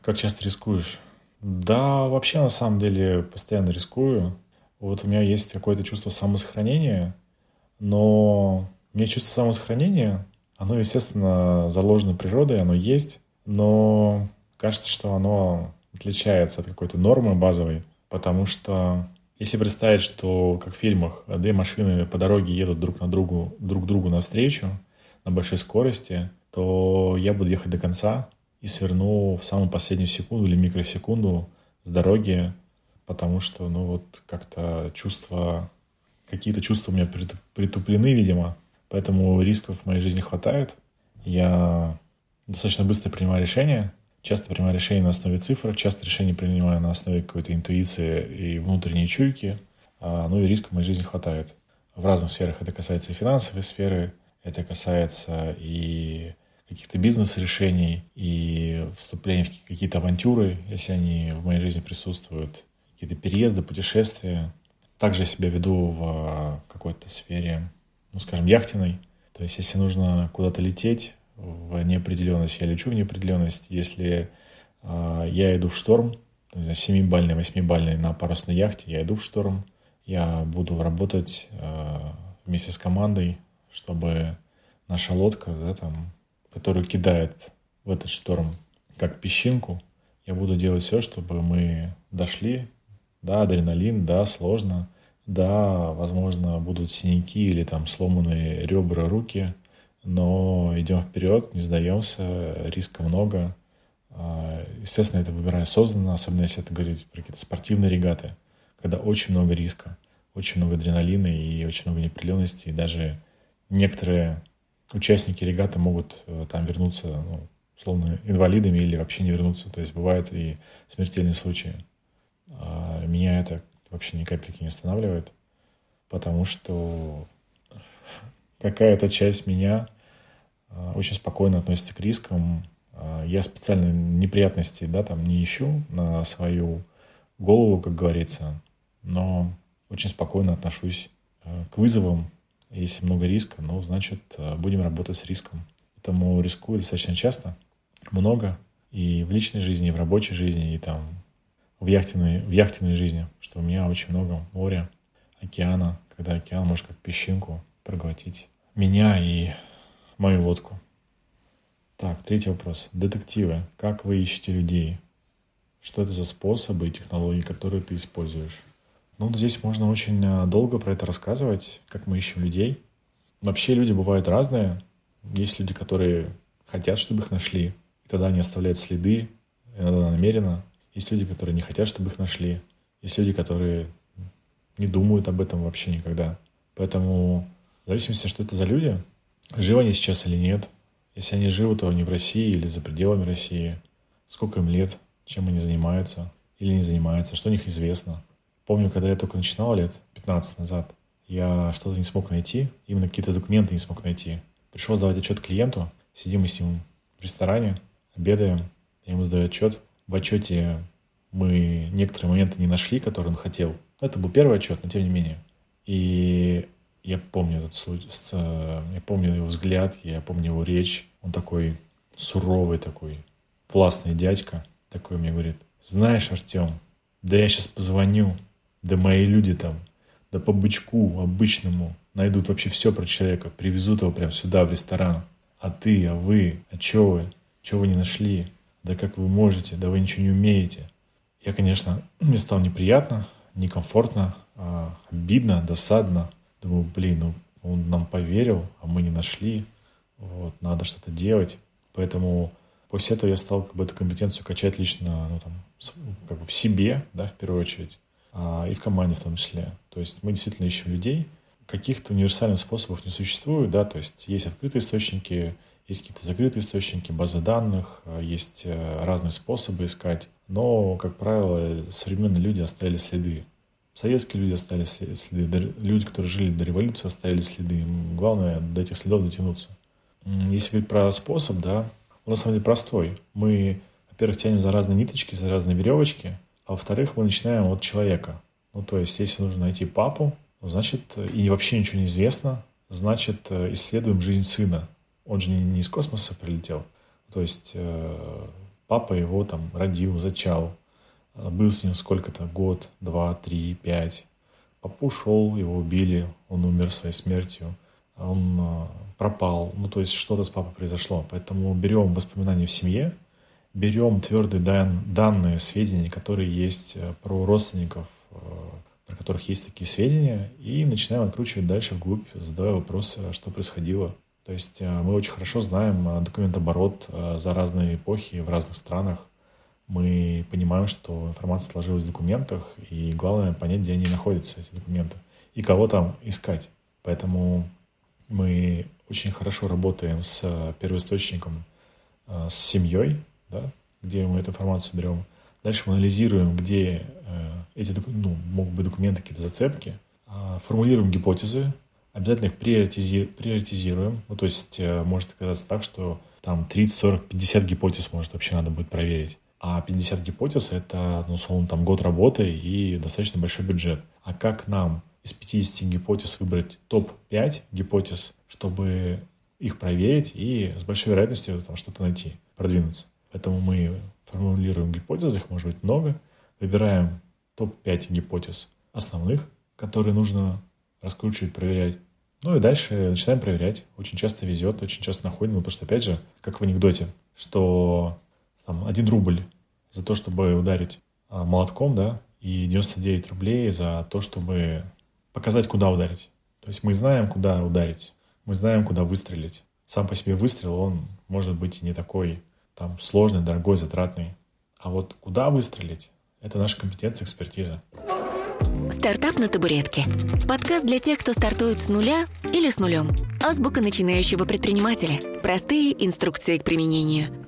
Как часто рискуешь? Да, вообще на самом деле постоянно рискую. Вот у меня есть какое-то чувство самосохранения, но мне чувство самосохранения, оно, естественно, заложено природой, оно есть, но кажется, что оно отличается от какой-то нормы базовой, потому что если представить, что, как в фильмах, две машины по дороге едут друг на другу, друг другу навстречу на большой скорости, то я буду ехать до конца и сверну в самую последнюю секунду или микросекунду с дороги, потому что, ну вот, как-то чувства, какие-то чувства у меня притуплены, видимо, поэтому рисков в моей жизни хватает. Я достаточно быстро принимаю решения, Часто принимаю решения на основе цифр, часто решения принимаю на основе какой-то интуиции и внутренней чуйки. А, ну и риска в моей жизни хватает. В разных сферах это касается и финансовой сферы, это касается и каких-то бизнес-решений, и вступления в какие-то авантюры, если они в моей жизни присутствуют, какие-то переезды, путешествия. Также я себя веду в какой-то сфере, ну, скажем, яхтенной. То есть, если нужно куда-то лететь, в неопределенность, я лечу в неопределенность. Если э, я иду в шторм, 7-бальный, 8-бальный на парусной яхте, я иду в шторм, я буду работать э, вместе с командой, чтобы наша лодка, да, там, которую кидает в этот шторм как песчинку, я буду делать все, чтобы мы дошли. Да, адреналин, да, сложно. Да, возможно, будут синяки или там сломанные ребра, руки – но идем вперед, не сдаемся, риска много. А, естественно, это выбираю осознанно, особенно если это говорить про какие-то спортивные регаты, когда очень много риска, очень много адреналина и очень много неопределенности, и даже некоторые участники регаты могут э, там вернуться, ну, условно, инвалидами или вообще не вернуться. То есть бывают и смертельные случаи. А меня это вообще ни капельки не останавливает, потому что какая-то часть меня а, очень спокойно относится к рискам. А, я специально неприятностей да, там не ищу на свою голову, как говорится, но очень спокойно отношусь а, к вызовам. Если много риска, ну, значит, будем работать с риском. Поэтому рискую достаточно часто, много, и в личной жизни, и в рабочей жизни, и там в яхтенной, в яхтенной жизни, что у меня очень много моря, океана, когда океан может как песчинку проглотить меня и мою лодку. Так, третий вопрос. Детективы. Как вы ищете людей? Что это за способы и технологии, которые ты используешь? Ну, здесь можно очень э, долго про это рассказывать, как мы ищем людей. Вообще люди бывают разные. Есть люди, которые хотят, чтобы их нашли, и тогда они оставляют следы, иногда намеренно. Есть люди, которые не хотят, чтобы их нашли. Есть люди, которые не думают об этом вообще никогда. Поэтому в зависимости, что это за люди, живы они сейчас или нет. Если они живы, то они в России или за пределами России. Сколько им лет, чем они занимаются или не занимаются, что о них известно. Помню, когда я только начинал лет 15 назад, я что-то не смог найти, именно какие-то документы не смог найти. Пришел сдавать отчет клиенту, сидим мы с ним в ресторане, обедаем, я ему сдаю отчет. В отчете мы некоторые моменты не нашли, которые он хотел. Это был первый отчет, но тем не менее. И я помню этот я помню его взгляд, я помню его речь. Он такой суровый такой, властный дядька. Такой мне говорит, знаешь, Артем, да я сейчас позвоню, да мои люди там, да по бычку обычному найдут вообще все про человека, привезут его прямо сюда, в ресторан. А ты, а вы, а чё вы, чё вы не нашли? Да как вы можете, да вы ничего не умеете. Я, конечно, мне стало неприятно, некомфортно, а обидно, досадно. Думаю, блин, ну он нам поверил, а мы не нашли. Вот, надо что-то делать. Поэтому после этого я стал как бы эту компетенцию качать лично ну, там, как бы в себе, да, в первую очередь, и в команде в том числе. То есть мы действительно ищем людей. Каких-то универсальных способов не существует, да, то есть есть открытые источники, есть какие-то закрытые источники, базы данных, а, есть э, разные способы искать. Но, как правило, современные люди оставили следы. Советские люди оставили следы, люди, которые жили до революции, оставили следы. Главное до этих следов дотянуться. Если говорить про способ, да, он на самом деле простой. Мы, во-первых, тянем за разные ниточки, за разные веревочки, а во-вторых, мы начинаем от человека. Ну, то есть, если нужно найти папу, ну, значит, и вообще ничего не известно, значит, исследуем жизнь сына. Он же не, не из космоса прилетел. То есть, э, папа его там родил, зачал, был с ним сколько-то, год, два, три, пять. Папа ушел, его убили, он умер своей смертью, он э, пропал. Ну, то есть что-то с папой произошло. Поэтому берем воспоминания в семье, берем твердые дан, данные, сведения, которые есть э, про родственников, э, про которых есть такие сведения, и начинаем откручивать дальше вглубь, задавая вопросы, а что происходило. То есть мы очень хорошо знаем документооборот за разные эпохи в разных странах, мы понимаем, что информация сложилась в документах, и главное понять, где они находятся, эти документы, и кого там искать. Поэтому мы очень хорошо работаем с первоисточником, э, с семьей, да, где мы эту информацию берем. Дальше мы анализируем, где э, эти ну, могут быть документы, какие-то зацепки, а, формулируем гипотезы, обязательно их приоритизи, приоритизируем. Ну, то есть э, может оказаться так, что там 30, 40, 50 гипотез может вообще надо будет проверить. А 50 гипотез — это, ну, условно, там год работы и достаточно большой бюджет. А как нам из 50 гипотез выбрать топ-5 гипотез, чтобы их проверить и с большой вероятностью там что-то найти, продвинуться. Поэтому мы формулируем гипотезы, их может быть много, выбираем топ-5 гипотез основных, которые нужно раскручивать, проверять. Ну и дальше начинаем проверять. Очень часто везет, очень часто находим, ну, потому что, опять же, как в анекдоте, что там, 1 рубль за то, чтобы ударить а, молотком, да, и 99 рублей за то, чтобы показать, куда ударить. То есть мы знаем, куда ударить, мы знаем, куда выстрелить. Сам по себе выстрел, он может быть и не такой там сложный, дорогой, затратный. А вот куда выстрелить, это наша компетенция, экспертиза. Стартап на табуретке. Подкаст для тех, кто стартует с нуля или с нулем. Азбука начинающего предпринимателя. Простые инструкции к применению –